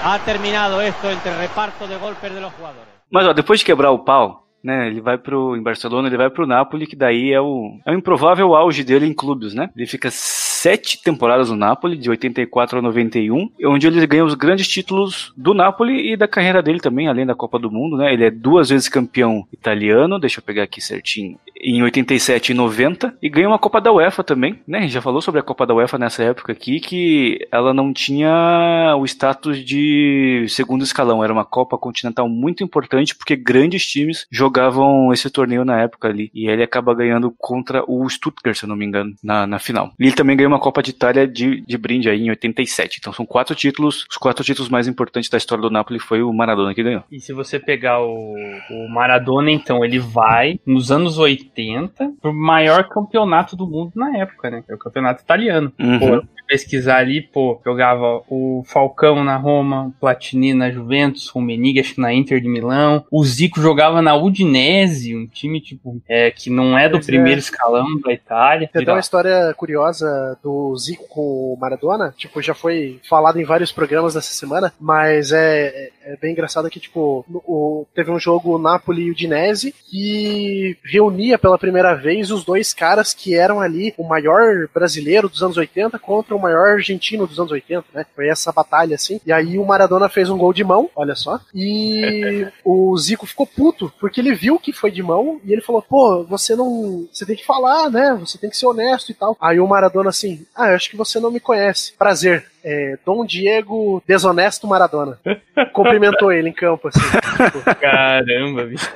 ha terminado esto entre reparto de golpes de los jugadores. Mas ó, depois de quebrar o pau, né? Ele vai pro em Barcelona, ele vai pro Napoli, que daí é o é o improvável auge dele em clubes, né? Ele fica sete temporadas no Napoli, de 84 a 91, onde ele ganha os grandes títulos do Napoli e da carreira dele também, além da Copa do Mundo, né? Ele é duas vezes campeão italiano, deixa eu pegar aqui certinho, em 87 e 90, e ganha uma Copa da UEFA também, né? A gente já falou sobre a Copa da UEFA nessa época aqui, que ela não tinha o status de segundo escalão, era uma Copa continental muito importante, porque grandes times jogavam esse torneio na época ali, e ele acaba ganhando contra o Stuttgart, se eu não me engano, na, na final. E ele também ganhou uma Copa de Itália de, de brinde aí em 87. Então são quatro títulos. Os quatro títulos mais importantes da história do Napoli foi o Maradona que ganhou. E se você pegar o, o Maradona, então, ele vai nos anos 80 pro maior campeonato do mundo na época, né? É o campeonato italiano. Uhum. Pô, pesquisar ali, pô, jogava o Falcão na Roma, o Platini na Juventus, o Menig acho que na Inter de Milão, o Zico jogava na Udinese, um time tipo é, que não é do pois primeiro é. escalão da Itália. Tem até uma história curiosa do Zico com o Maradona, tipo, já foi falado em vários programas dessa semana, mas é, é bem engraçado que, tipo, o, teve um jogo Napoli e Udinese que reunia pela primeira vez os dois caras que eram ali o maior brasileiro dos anos 80 contra o maior argentino dos anos 80, né? Foi essa batalha assim. E aí o Maradona fez um gol de mão, olha só. E o Zico ficou puto, porque ele viu que foi de mão e ele falou: pô, você não. Você tem que falar, né? Você tem que ser honesto e tal. Aí o Maradona assim: ah, eu acho que você não me conhece. Prazer. É, Dom Diego Desonesto Maradona. Cumprimentou ele em campo, assim. Caramba, bicho.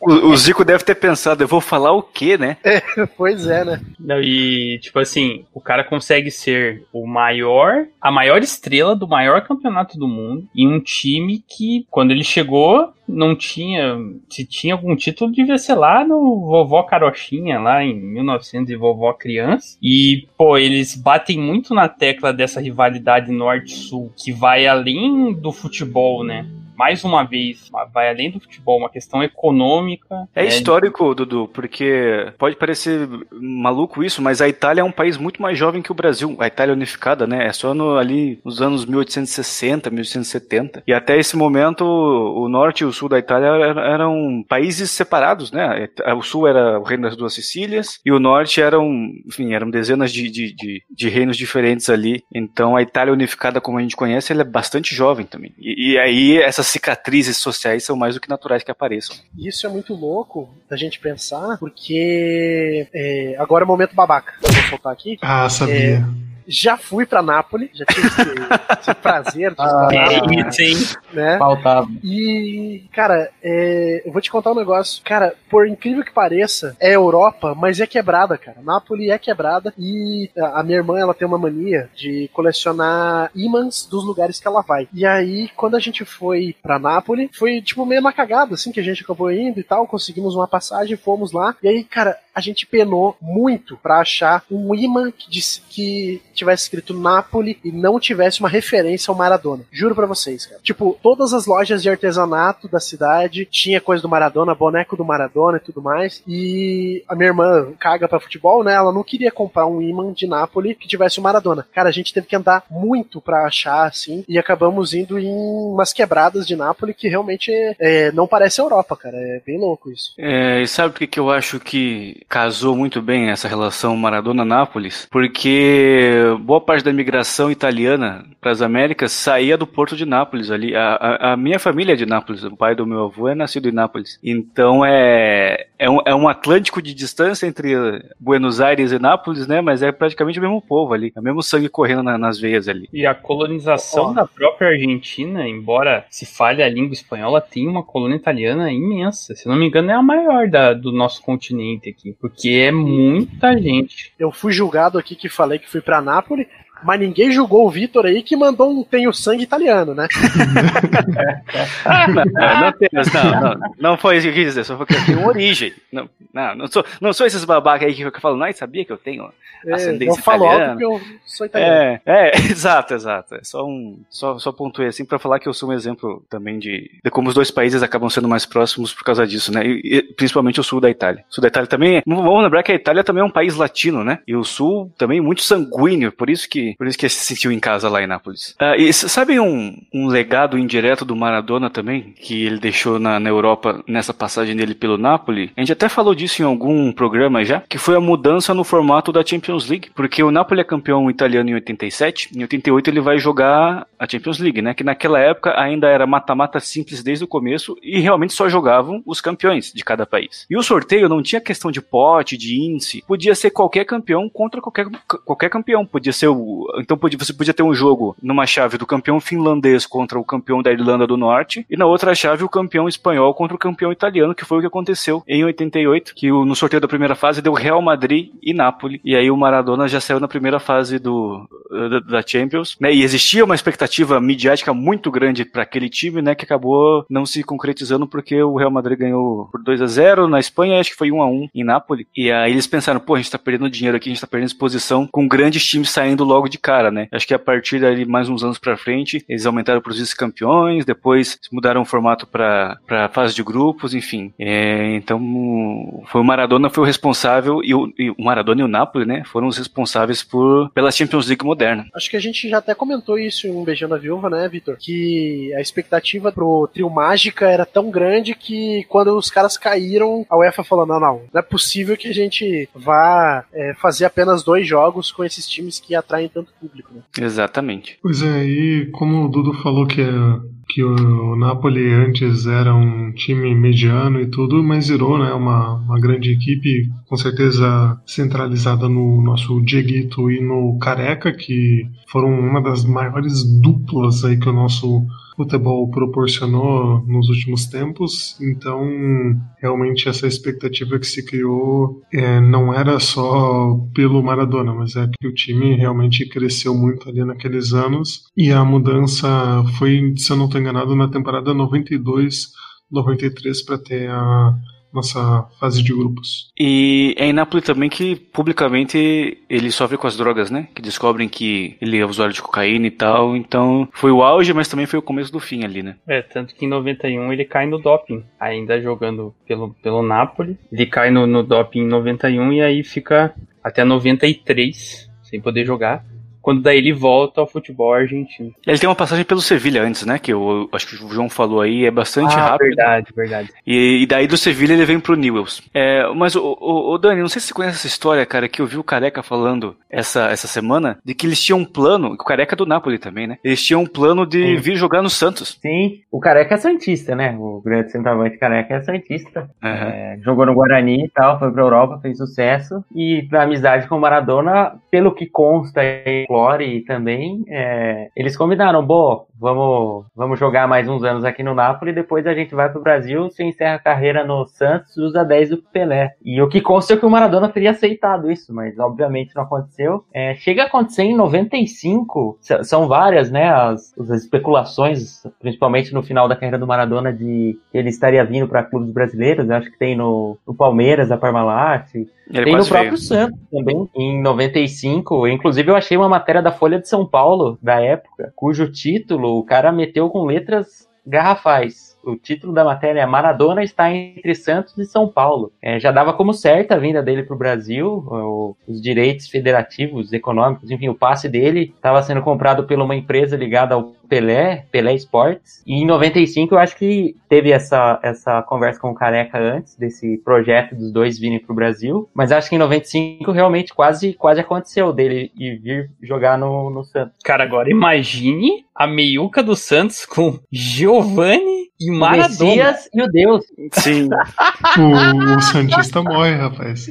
O, o Zico deve ter pensado, eu vou falar o quê, né? É, pois é, né? Não, e, tipo assim, o cara consegue ser o maior, a maior estrela do maior campeonato do mundo em um time que, quando ele chegou, não tinha. Se tinha algum título, devia ser lá no Vovó Carochinha, lá em 1900 e Vovó Criança. E, pô, eles batem muito na tecla dessa rivalidade norte-sul, que vai além do futebol, né? Mais uma vez, vai além do futebol, uma questão econômica. É, né? histórico, Dudu, porque pode parecer maluco isso, mas a Itália é um país muito mais jovem que o Brasil. A Itália unificada, né? É só no, ali nos anos 1860, 1870. E até esse momento, o norte e o sul da Itália eram países separados, né? O sul era o reino das duas Sicílias e o norte eram, enfim, eram dezenas de, de, de, de reinos diferentes ali. Então a Itália unificada, como a gente conhece, ela é bastante jovem também. E, e aí essas cicatrizes sociais são mais do que naturais que apareçam. Isso é muito louco da gente pensar, porque é, agora é o momento babaca. Eu vou soltar aqui. Ah, sabia. É, já fui pra Nápoles, já tive esse, esse prazer de ah, é, sim. né? Faltava. E, cara, é, eu vou te contar um negócio. Cara, por incrível que pareça, é Europa, mas é quebrada, cara. Nápoles é quebrada e a minha irmã, ela tem uma mania de colecionar ímãs dos lugares que ela vai. E aí, quando a gente foi pra Nápoles, foi tipo meio uma cagada, assim, que a gente acabou indo e tal, conseguimos uma passagem, fomos lá. E aí, cara, a gente penou muito para achar um imã que, disse, que tivesse escrito Napoli e não tivesse uma referência ao Maradona. Juro para vocês, cara. Tipo, todas as lojas de artesanato da cidade tinha coisa do Maradona, boneco do Maradona e tudo mais. E a minha irmã caga para futebol, né? Ela não queria comprar um imã de Napoli que tivesse o Maradona. Cara, a gente teve que andar muito para achar, assim, e acabamos indo em umas quebradas de Napoli que realmente é, não parece Europa, cara. É bem louco isso. É, e sabe que, que eu acho que casou muito bem essa relação Maradona-Nápoles? Porque boa parte da migração italiana para as Américas saía do porto de Nápoles ali. A, a, a, minha família é de Nápoles, o pai do meu avô é nascido em Nápoles. Então é, é, um, é um Atlântico de distância entre Buenos Aires e Nápoles, né? Mas é praticamente o mesmo povo ali, é o mesmo sangue correndo na, nas veias ali. E a colonização oh. da própria Argentina, embora se fale a língua espanhola, tem uma colônia italiana imensa. Se não me engano, é a maior da, do nosso continente aqui, porque é muita gente. Eu fui julgado aqui que falei que fui para Nápoles, mas ninguém julgou o Vitor aí que mandou um tenho sangue italiano, né? não, não, não, não, não, foi isso que eu quis dizer, só porque eu tenho origem. Não, não, não, sou, não sou esses babacas aí que, que falam, não, sabia que eu tenho ascendência é, falo italiana. porque eu sou italiano. É, é, exato, exato. É só um, só, só pontuei assim para falar que eu sou um exemplo também de, de como os dois países acabam sendo mais próximos por causa disso, né? E, e, principalmente o sul da Itália. O sul da Itália também, vamos lembrar que a Itália também é um país latino, né? E o sul também muito sanguíneo, por isso que por isso que se sentiu em casa lá em Nápoles. Uh, e sabe um, um legado indireto do Maradona também, que ele deixou na, na Europa nessa passagem dele pelo Napoli? A gente até falou disso em algum programa já, que foi a mudança no formato da Champions League, porque o Napoli é campeão italiano em 87, em 88 ele vai jogar a Champions League, né? Que naquela época ainda era mata-mata simples desde o começo e realmente só jogavam os campeões de cada país. E o sorteio não tinha questão de pote, de índice, podia ser qualquer campeão contra qualquer, qualquer campeão, podia ser o. Então você podia ter um jogo numa chave do campeão finlandês contra o campeão da Irlanda do Norte e na outra chave o campeão espanhol contra o campeão italiano, que foi o que aconteceu em 88, que no sorteio da primeira fase deu Real Madrid e Napoli. E aí o Maradona já saiu na primeira fase do da, Champions, né? E existia uma expectativa midiática muito grande para aquele time, né, que acabou não se concretizando porque o Real Madrid ganhou por 2 a 0 na Espanha, acho que foi 1 a 1 em Napoli. E aí eles pensaram, pô, a gente tá perdendo dinheiro aqui, a gente tá perdendo exposição com grandes times saindo logo de cara, né? Acho que a partir dali, mais uns anos para frente, eles aumentaram para os vice-campeões, depois mudaram o formato para fase de grupos, enfim. É, então, foi o Maradona foi o responsável, e o, e o, Maradona e o Napoli, né, foram os responsáveis por, pela Champions League moderna. Acho que a gente já até comentou isso em Beijando a Viúva, né, Vitor? Que a expectativa pro trio Mágica era tão grande que quando os caras caíram, a UEFA falou: não, não, não é possível que a gente vá é, fazer apenas dois jogos com esses times que atraem tanto público, né? Exatamente. Pois é, e como o Dudu falou que é que o Napoli antes era um time mediano e tudo, mas virou né, uma, uma grande equipe, com certeza centralizada no nosso Dieguito e no Careca, que foram uma das maiores duplas aí que o nosso futebol proporcionou nos últimos tempos. Então, realmente, essa expectativa que se criou é, não era só pelo Maradona, mas é que o time realmente cresceu muito ali naqueles anos. E a mudança foi, se eu não estou enganado, na temporada 92, 93 para ter a nossa fase de grupos. E é em Nápoles também que publicamente ele sofre com as drogas, né? Que descobrem que ele é usuário de cocaína e tal. Então foi o auge, mas também foi o começo do fim ali, né? É, tanto que em 91 ele cai no doping, ainda jogando pelo, pelo Napoli. Ele cai no, no doping em 91 e aí fica até 93 sem poder jogar quando daí ele volta ao futebol argentino. Ele tem uma passagem pelo Sevilha antes, né? Que eu, acho que o João falou aí, é bastante ah, rápido. Verdade, verdade. E, e, daí do Sevilha ele vem pro Newells. É, mas o, o, o, Dani, não sei se você conhece essa história, cara, que eu vi o Careca falando essa, essa semana, de que eles tinham um plano, o Careca é do Napoli também, né? Eles tinham um plano de Sim. vir jogar no Santos. Sim, o Careca é Santista, né? O grande centroavante Careca é Santista. Uhum. É, jogou no Guarani e tal, foi pra Europa, fez sucesso. E pra amizade com o Maradona, pelo que consta em Também também, é, eles combinaram, bom, vamos, vamos jogar mais uns anos aqui no Napoli, depois a gente vai pro Brasil, você encerra a carreira no Santos, usa 10 do Pelé. E o que consta é que o Maradona teria aceitado isso, mas obviamente não aconteceu. É, chega a acontecer em 95, são várias, né, as, as especulações, principalmente no final da carreira do Maradona, de que ele estaria vindo para clubes brasileiros, acho que tem no, no Palmeiras, a Parmalat, ele tem no próprio veio. Santos também, em 95. Inclusive, eu achei uma matéria da Folha de São Paulo, da época, cujo título o cara meteu com letras garrafais o título da matéria é Maradona está entre Santos e São Paulo. É, já dava como certa a vinda dele para o Brasil, os direitos federativos, econômicos, enfim, o passe dele estava sendo comprado por uma empresa ligada ao Pelé, Pelé Sports. E em 95 eu acho que teve essa, essa conversa com o Careca antes desse projeto dos dois virem para o Brasil. Mas acho que em 95 realmente quase, quase aconteceu dele ir vir jogar no, no Santos. Cara, agora imagine a meiuca do Santos com Giovanni e Maradona. O Messias e o Deus. Sim. o, o Santista morre, rapaz.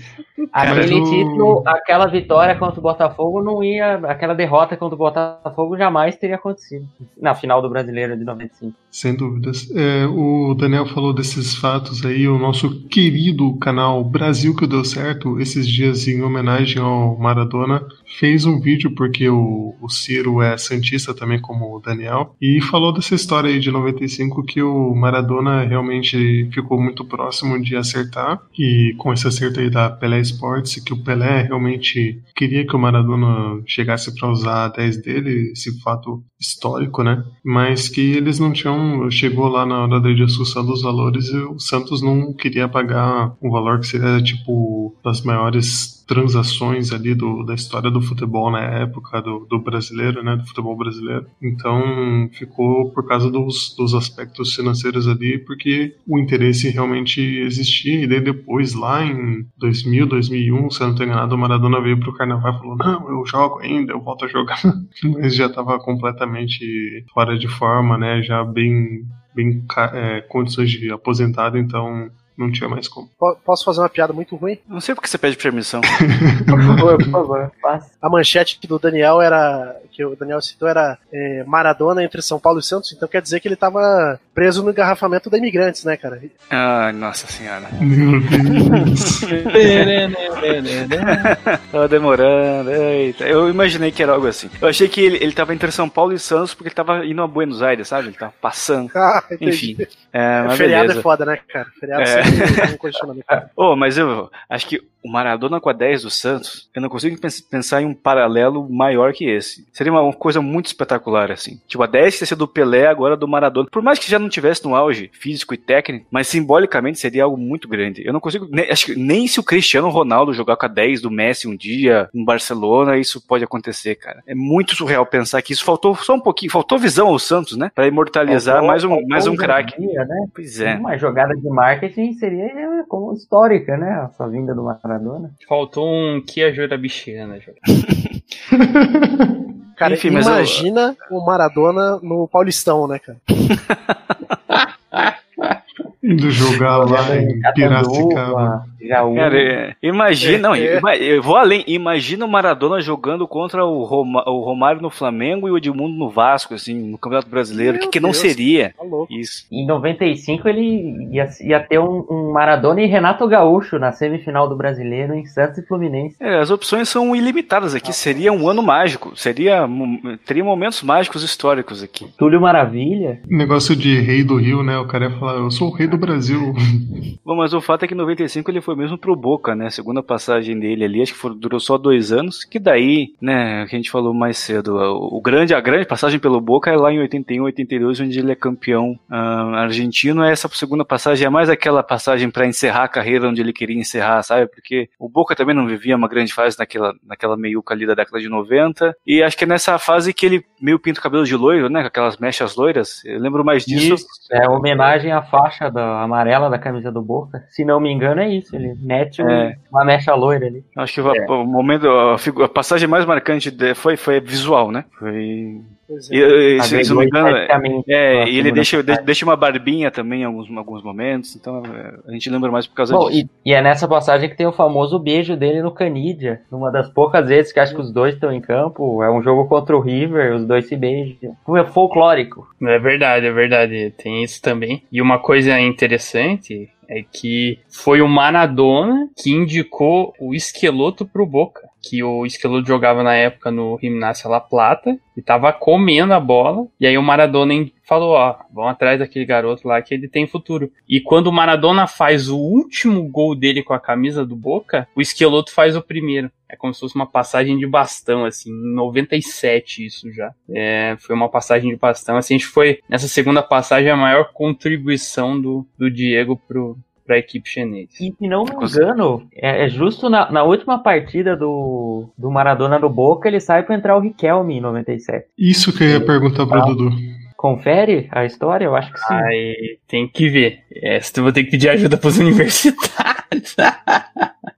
Aquele título, aquela vitória contra o Botafogo não ia. Aquela derrota contra o Botafogo jamais teria acontecido na final do brasileiro de 95. Sem dúvidas. É, o Daniel falou desses fatos aí, o nosso querido canal Brasil que deu certo, esses dias em homenagem ao Maradona, fez um vídeo, porque o, o Ciro é Santista também, como o Daniel, e falou dessa história aí de 95 que o Maradona realmente ficou muito próximo de acertar, e com esse acerto aí da Pelé Sports, que o Pelé realmente queria que o Maradona chegasse para usar a 10 dele, esse fato histórico, né? Mas que eles não tinham. Chegou lá na hora da discussão dos valores e o Santos não queria pagar um valor que seria tipo das maiores transações ali do, da história do futebol na época do, do brasileiro, né, do futebol brasileiro. Então ficou por causa dos, dos aspectos financeiros ali, porque o interesse realmente existia. E daí depois, lá em 2000, 2001, se eu não estou enganado, o Maradona veio pro Carnaval e falou: Não, eu jogo ainda, eu volto a jogar. Mas já estava completamente fora de forma, né, já bem bem é, condições de aposentado, então não tinha mais como. Posso fazer uma piada muito ruim? Não sei porque você pede permissão. por favor, por favor, A manchete do Daniel era. que o Daniel citou era é, Maradona entre São Paulo e Santos, então quer dizer que ele tava preso no engarrafamento da imigrantes, né, cara? Ai, nossa senhora. Meu Deus. tava demorando. Eita. Eu imaginei que era algo assim. Eu achei que ele, ele tava entre São Paulo e Santos porque ele tava indo a Buenos Aires, sabe? Ele tava passando. Ah, Enfim. É, mas Feriado é beleza. é foda, né, cara? Feriado é. oh, mas eu acho que o Maradona com a 10 do Santos, eu não consigo pensar em um paralelo maior que esse. Seria uma coisa muito espetacular, assim. Tipo, a 10 que ia ser do Pelé, agora do Maradona. Por mais que já não tivesse no auge físico e técnico, mas simbolicamente seria algo muito grande. Eu não consigo, nem, acho que nem se o Cristiano Ronaldo jogar com a 10 do Messi um dia em Barcelona, isso pode acontecer, cara. É muito surreal pensar que isso faltou só um pouquinho, faltou visão ao Santos, né? Pra imortalizar faltou, mais um, mais um craque. Né? Pois é. Uma jogada de marketing seria como histórica, né? Essa vinda do Maradona. Faltou um Kia Jurabichiana. Cara, Enfim, mas eu- imagina o Maradona no Paulistão, né, cara? Indo jogar lá em Piracicaba. Cara, é, imagina, não, É. eu vou além. Imagina o Maradona jogando contra o, Roma- o Romário no Flamengo e o Edmundo no Vasco, assim, no Campeonato Brasileiro. O que, que não Deus, seria? Tá. Isso. Em 95 ele ia, ia ter um, um Maradona e Renato Gaúcho na semifinal do Brasileiro em Santos e Fluminense. É, as opções são ilimitadas aqui. Seria um ano mágico. Seria, teria momentos mágicos históricos aqui. Túlio Maravilha. Negócio de rei do Rio, né? O cara ia falar, eu sou o rei do Brasil. Bom, mas o fato é que em 95 ele foi mesmo pro Boca, né? A segunda passagem dele ali, acho que foi- durou só dois anos. Que daí, né, que a gente falou mais cedo, o, grande, a grande passagem pelo Boca é lá em 81, 82, onde ele é campeão ah, argentino. Essa segunda passagem é mais aquela passagem para encerrar a carreira onde ele queria encerrar, sabe? Porque o Boca também não vivia uma grande fase naquela, naquela meiuca ali da década de 90. E acho que é nessa fase que ele meio pinta o cabelo de loiro, né? Com aquelas mechas loiras. Eu lembro mais disso. Isso, é homenagem à faixa da amarela da camisa do Boca. Se não me engano, é isso. Ele mete É. uma mecha loira ali. Acho que o- o momento, a, a passagem mais marcante de- foi, foi visual, né? Foi. Pois E, é. e, se, se não me engano, é, é, e ele deixa, deixa uma barbinha também em alguns, alguns momentos, então é, a gente lembra mais por causa Bom, disso. e, e é nessa passagem que tem o famoso beijo dele no Canidia. Numa das poucas vezes que acho que os dois estão em campo. É um jogo contra o River, os dois se beijam. É folclórico. É verdade, é verdade. Tem isso também. E uma coisa interessante é que foi o Maradona que indicou o Esqueloto pro Boca. Que o Esqueloto jogava na época no Gimnasia La Plata e tava comendo a bola. E aí o Maradona falou: Ó, vão atrás daquele garoto lá que ele tem futuro. E quando o Maradona faz o último gol dele com a camisa do Boca, o Esqueloto faz o primeiro. É como se fosse uma passagem de bastão, assim, em 97 isso já. É, foi uma passagem de bastão. Assim, a gente foi, nessa segunda passagem, a maior contribuição do, do Diego pro, pra equipe chinesa. E se não me engano, é, é justo na, na última partida do, do Maradona no Boca, ele sai pra entrar o Riquelme em 97. Isso que eu ia perguntar pro Ah. Dudu. Confere a história? Eu acho que sim. Aí tem que ver. Essa eu vou ter que pedir ajuda pros universitários.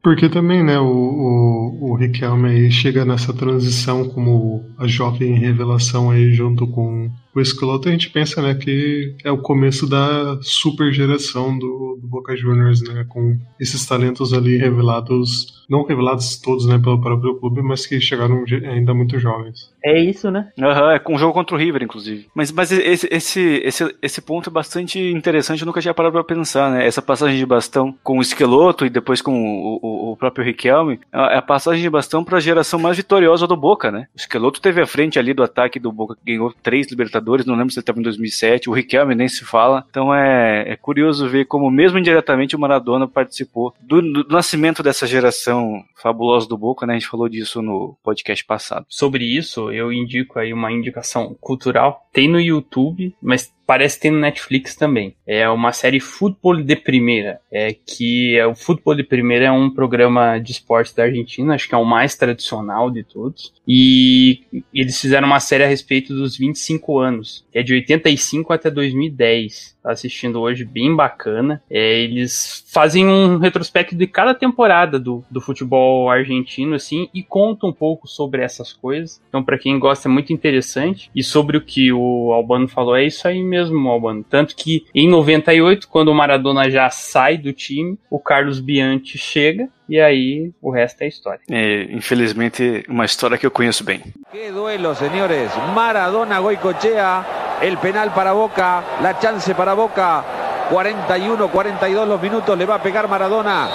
Porque também, né, o, o, o Riquelme aí chega nessa transição como a jovem revelação aí junto com o Esqueloto, a gente pensa, né, que é o começo da super geração do, do Boca Juniors, né, com esses talentos ali revelados, não revelados todos, né, pelo próprio clube, mas que chegaram ainda muito jovens. É isso, né? Aham, é com um jogo contra o River, inclusive. Mas, mas esse, esse, esse, esse ponto é bastante interessante, eu nunca tinha parado pra pensar, né? Essa passagem de bastão com o Esqueloto e depois com o, o, o próprio Riquelme, é a passagem de bastão pra geração mais vitoriosa do Boca, né? O Esqueloto teve à frente ali do ataque do Boca, que ganhou três Libertadores, não lembro se ele estava em 2007, o Riquelme nem se fala. Então é, é curioso ver como, mesmo indiretamente, o Maradona participou do, do nascimento dessa geração fabulosa do Boca, né? A gente falou disso no podcast passado. Sobre isso, eu indico aí uma indicação cultural. Tem no YouTube, mas parece que tem no Netflix também. É uma série Futebol de Primeira. É que é, o Futebol de Primeira é um programa de esporte da Argentina, acho que é o mais tradicional de todos. E eles fizeram uma série a respeito dos 25 anos, é de 85 até 2010. Tá assistindo hoje, bem bacana. É, eles fazem um retrospecto de cada temporada do, do futebol argentino, assim, e contam um pouco sobre essas coisas. Então, para quem gosta, é muito interessante. E sobre o que o Albano falou, é isso aí mesmo, Albano. Tanto que em 98, quando o Maradona já sai do time, o Carlos Bianchi chega. E aí, o resto é história. É, infelizmente, uma história que eu conheço bem. Qué duelo, señores. Maradona, Goicochea, el penal para Boca, la chance para Boca. 41, 42 los minutos, le va a pegar Maradona.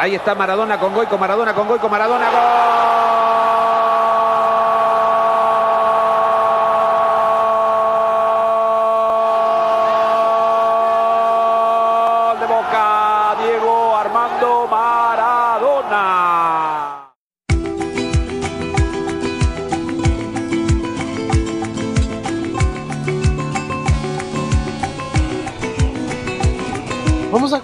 Ahí está Maradona con Goico, Maradona con Goico, Maradona, gol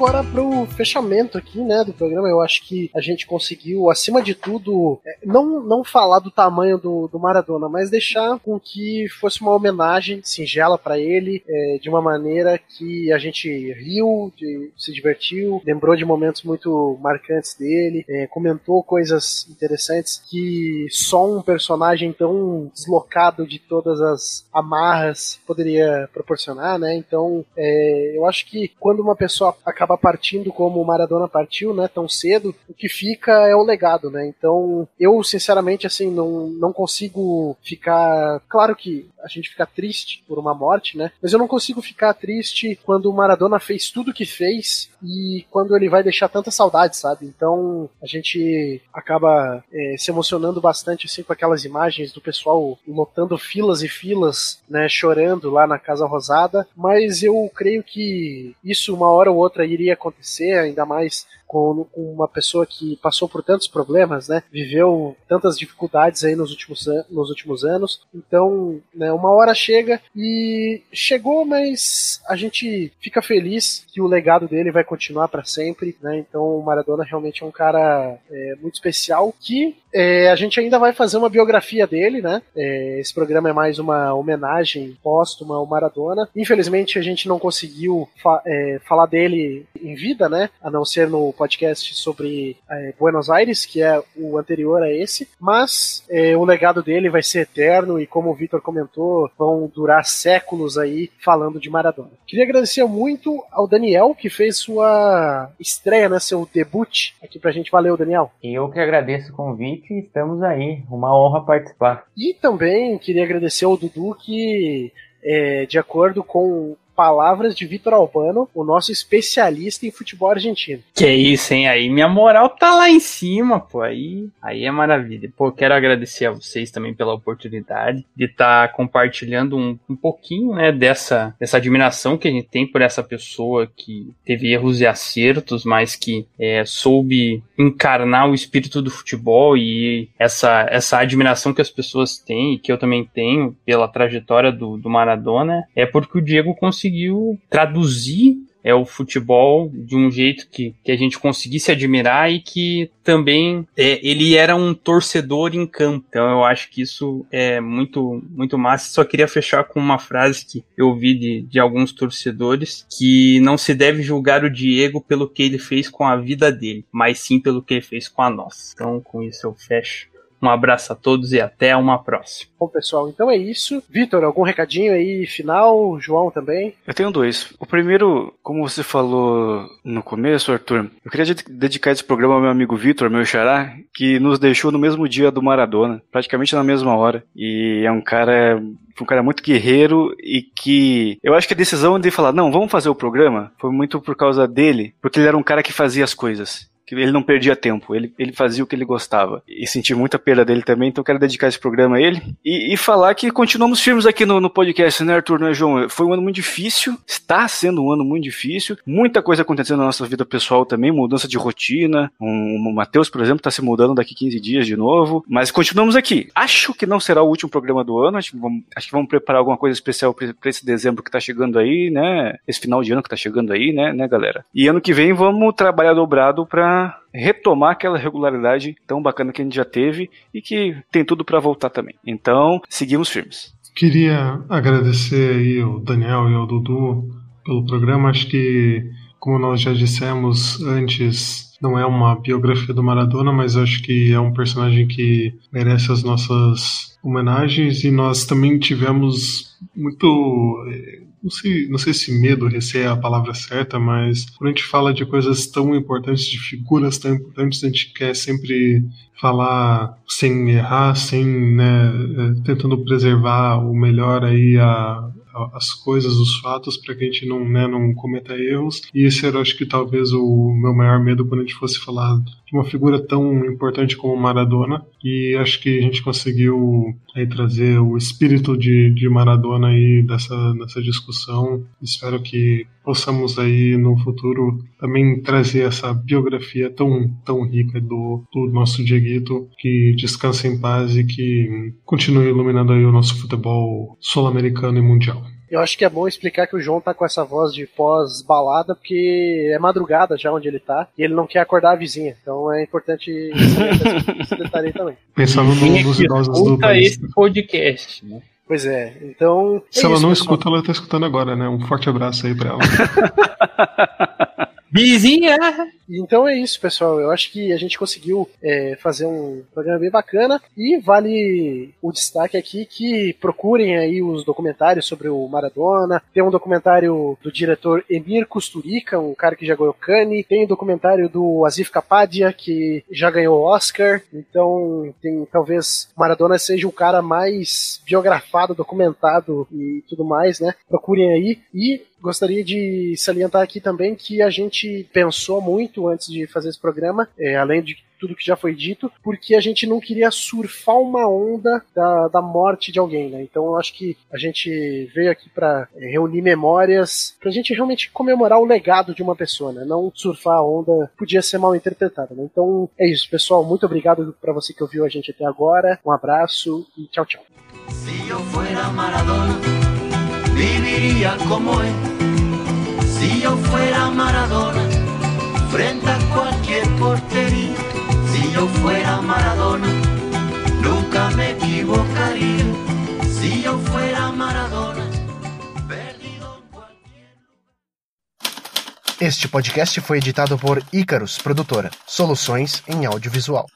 agora pro fechamento aqui, né, do programa. Eu acho que a gente conseguiu, acima de tudo, é, não, não falar do tamanho do, do Maradona, mas deixar com que fosse uma homenagem singela para ele, é, de uma maneira que a gente riu, de, se divertiu, lembrou de momentos muito marcantes dele, é, comentou coisas interessantes que só um personagem tão deslocado de todas as amarras poderia proporcionar, né? Então, é, eu acho que quando uma pessoa acaba partindo como o Maradona partiu, né, tão cedo, o que fica é o legado, né? Então, eu sinceramente assim não, não consigo ficar, claro que a gente fica triste por uma morte, né? Mas eu não consigo ficar triste quando o Maradona fez tudo o que fez e quando ele vai deixar tanta saudade, sabe? Então a gente acaba é, se emocionando bastante assim com aquelas imagens do pessoal lotando filas e filas, né? Chorando lá na Casa Rosada. Mas eu creio que isso uma hora ou outra iria acontecer, ainda mais com, uma pessoa que passou por tantos problemas, né? Viveu tantas dificuldades aí nos últimos, nos últimos anos. Então, né, uma hora chega e chegou, mas a gente fica feliz que o legado dele vai continuar para sempre, né? Então, o Maradona realmente é um cara é, muito especial que é, a gente ainda vai fazer uma biografia dele, né? É, esse programa é mais uma homenagem póstuma ao Maradona. Infelizmente, a gente não conseguiu fa é, falar dele em vida, né? A não ser no podcast sobre é, Buenos Aires, que é o anterior a esse, mas é, o legado dele vai ser eterno e, como o Vitor comentou, vão durar séculos aí falando de Maradona. Queria agradecer muito ao Daniel, que fez sua estreia, né, seu debut aqui pra gente. Valeu, Daniel. Eu que agradeço o convite e estamos aí. Uma honra participar. E também queria agradecer ao Dudu que é, de acordo com palavras de Vitor Albano, o nosso especialista em futebol argentino. Que isso, hein? Aí minha moral tá lá em cima, pô. Aí, aí é maravilha. Pô, quero agradecer a vocês também pela oportunidade de estar tá compartilhando um, um pouquinho, né, dessa, dessa admiração que a gente tem por essa pessoa que teve erros e acertos, mas que é, soube encarnar o espírito do futebol e essa, essa admiração que as pessoas têm e que eu também tenho pela trajetória do, do Maradona é porque o Diego conseguiu conseguiu traduzir é o futebol de um jeito que, que a gente conseguisse admirar e que também é, ele era um torcedor em campo. Então eu acho que isso é muito muito massa. Só queria fechar com uma frase que eu ouvi de, de alguns torcedores que não se deve julgar o Diego pelo que ele fez com a vida dele, mas sim pelo que ele fez com a nossa. Então com isso eu fecho. Um abraço a todos e até uma próxima. Bom, pessoal, então é isso. Vitor, algum recadinho aí final? João também? Eu tenho dois. O primeiro, como você falou no começo, Arthur, eu queria dedicar esse programa ao meu amigo Vitor, meu xará, que nos deixou no mesmo dia do Maradona, praticamente na mesma hora. E é um cara um cara muito guerreiro e que eu acho que a decisão de falar, não, vamos fazer o programa, foi muito por causa dele, porque ele era um cara que fazia as coisas que ele não perdia tempo, ele, ele fazia o que ele gostava. E senti muita perda dele também, então quero dedicar esse programa a ele. E, e falar que continuamos firmes aqui no, no podcast, né, Arthur, né, João? Foi um ano muito difícil, está sendo um ano muito difícil, muita coisa acontecendo na nossa vida pessoal também, mudança de rotina. Um, o Matheus, por exemplo, está se mudando daqui 15 dias de novo, mas continuamos aqui. Acho que não será o último programa do ano, acho que vamos, acho que vamos preparar alguma coisa especial para esse dezembro que está chegando aí, né? Esse final de ano que está chegando aí, né, né, galera? E ano que vem vamos trabalhar dobrado para retomar aquela regularidade tão bacana que a gente já teve e que tem tudo para voltar também. Então, seguimos firmes. Queria agradecer aí ao Daniel e ao Dudu pelo programa. Acho que, como nós já dissemos antes, não é uma biografia do Maradona, mas acho que é um personagem que merece as nossas homenagens e nós também tivemos muito eh, não sei, não sei se medo, receio é a palavra certa, mas quando a gente fala de coisas tão importantes, de figuras tão importantes, a gente quer sempre falar sem errar, sem, né, é, tentando preservar o melhor aí a, as coisas, os fatos, para que a gente não, né, não cometa erros. E esse era, acho que, talvez o meu maior medo quando a gente fosse falar uma figura tão importante como Maradona. E acho que a gente conseguiu aí trazer o espírito de, de Maradona aí dessa, dessa discussão. Espero que possamos aí no futuro também trazer essa biografia tão, tão rica do, do nosso Dieguito, que descanse em paz e que continue iluminando aí o nosso futebol sul-americano e mundial. Eu acho que é bom explicar que o João tá com essa voz de pós-balada, porque é madrugada já onde ele tá, e ele não quer acordar a vizinha. Então é importante esse detalhe aí também. Pensando no, nos idosos do Escuta país. esse podcast, né? Pois é, então. Se é ela isso, não pessoal. escuta, ela tá escutando agora, né? Um forte abraço aí pra ela. Vizinha! Então é isso, pessoal. Eu acho que a gente conseguiu é, fazer um programa bem bacana. E vale o destaque aqui que procurem aí os documentários sobre o Maradona. Tem um documentário do diretor Emir Kusturica, um cara que já ganhou Cannes. Tem o documentário do Asif Kapadia, que já ganhou Oscar. Então, tem talvez Maradona seja o cara mais biografado, documentado e tudo mais, né? Procurem aí. E gostaria de salientar aqui também que a gente pensou muito antes de fazer esse programa, é, além de tudo que já foi dito, porque a gente não queria surfar uma onda da, da morte de alguém, né? Então eu acho que a gente veio aqui para reunir memórias, pra gente realmente comemorar o legado de uma pessoa, né? Não surfar a onda podia ser mal interpretada, né? Então é isso, pessoal. Muito obrigado para você que ouviu a gente até agora. Um abraço e tchau, tchau. Viviría como él. Si yo fuera Maradona, frente a cualquier portería. Si yo fuera Maradona, nunca me equivocaría. Si yo fuera Maradona, perdido en cualquier... Este podcast foi editado por Icarus Produtora, soluções em audiovisual.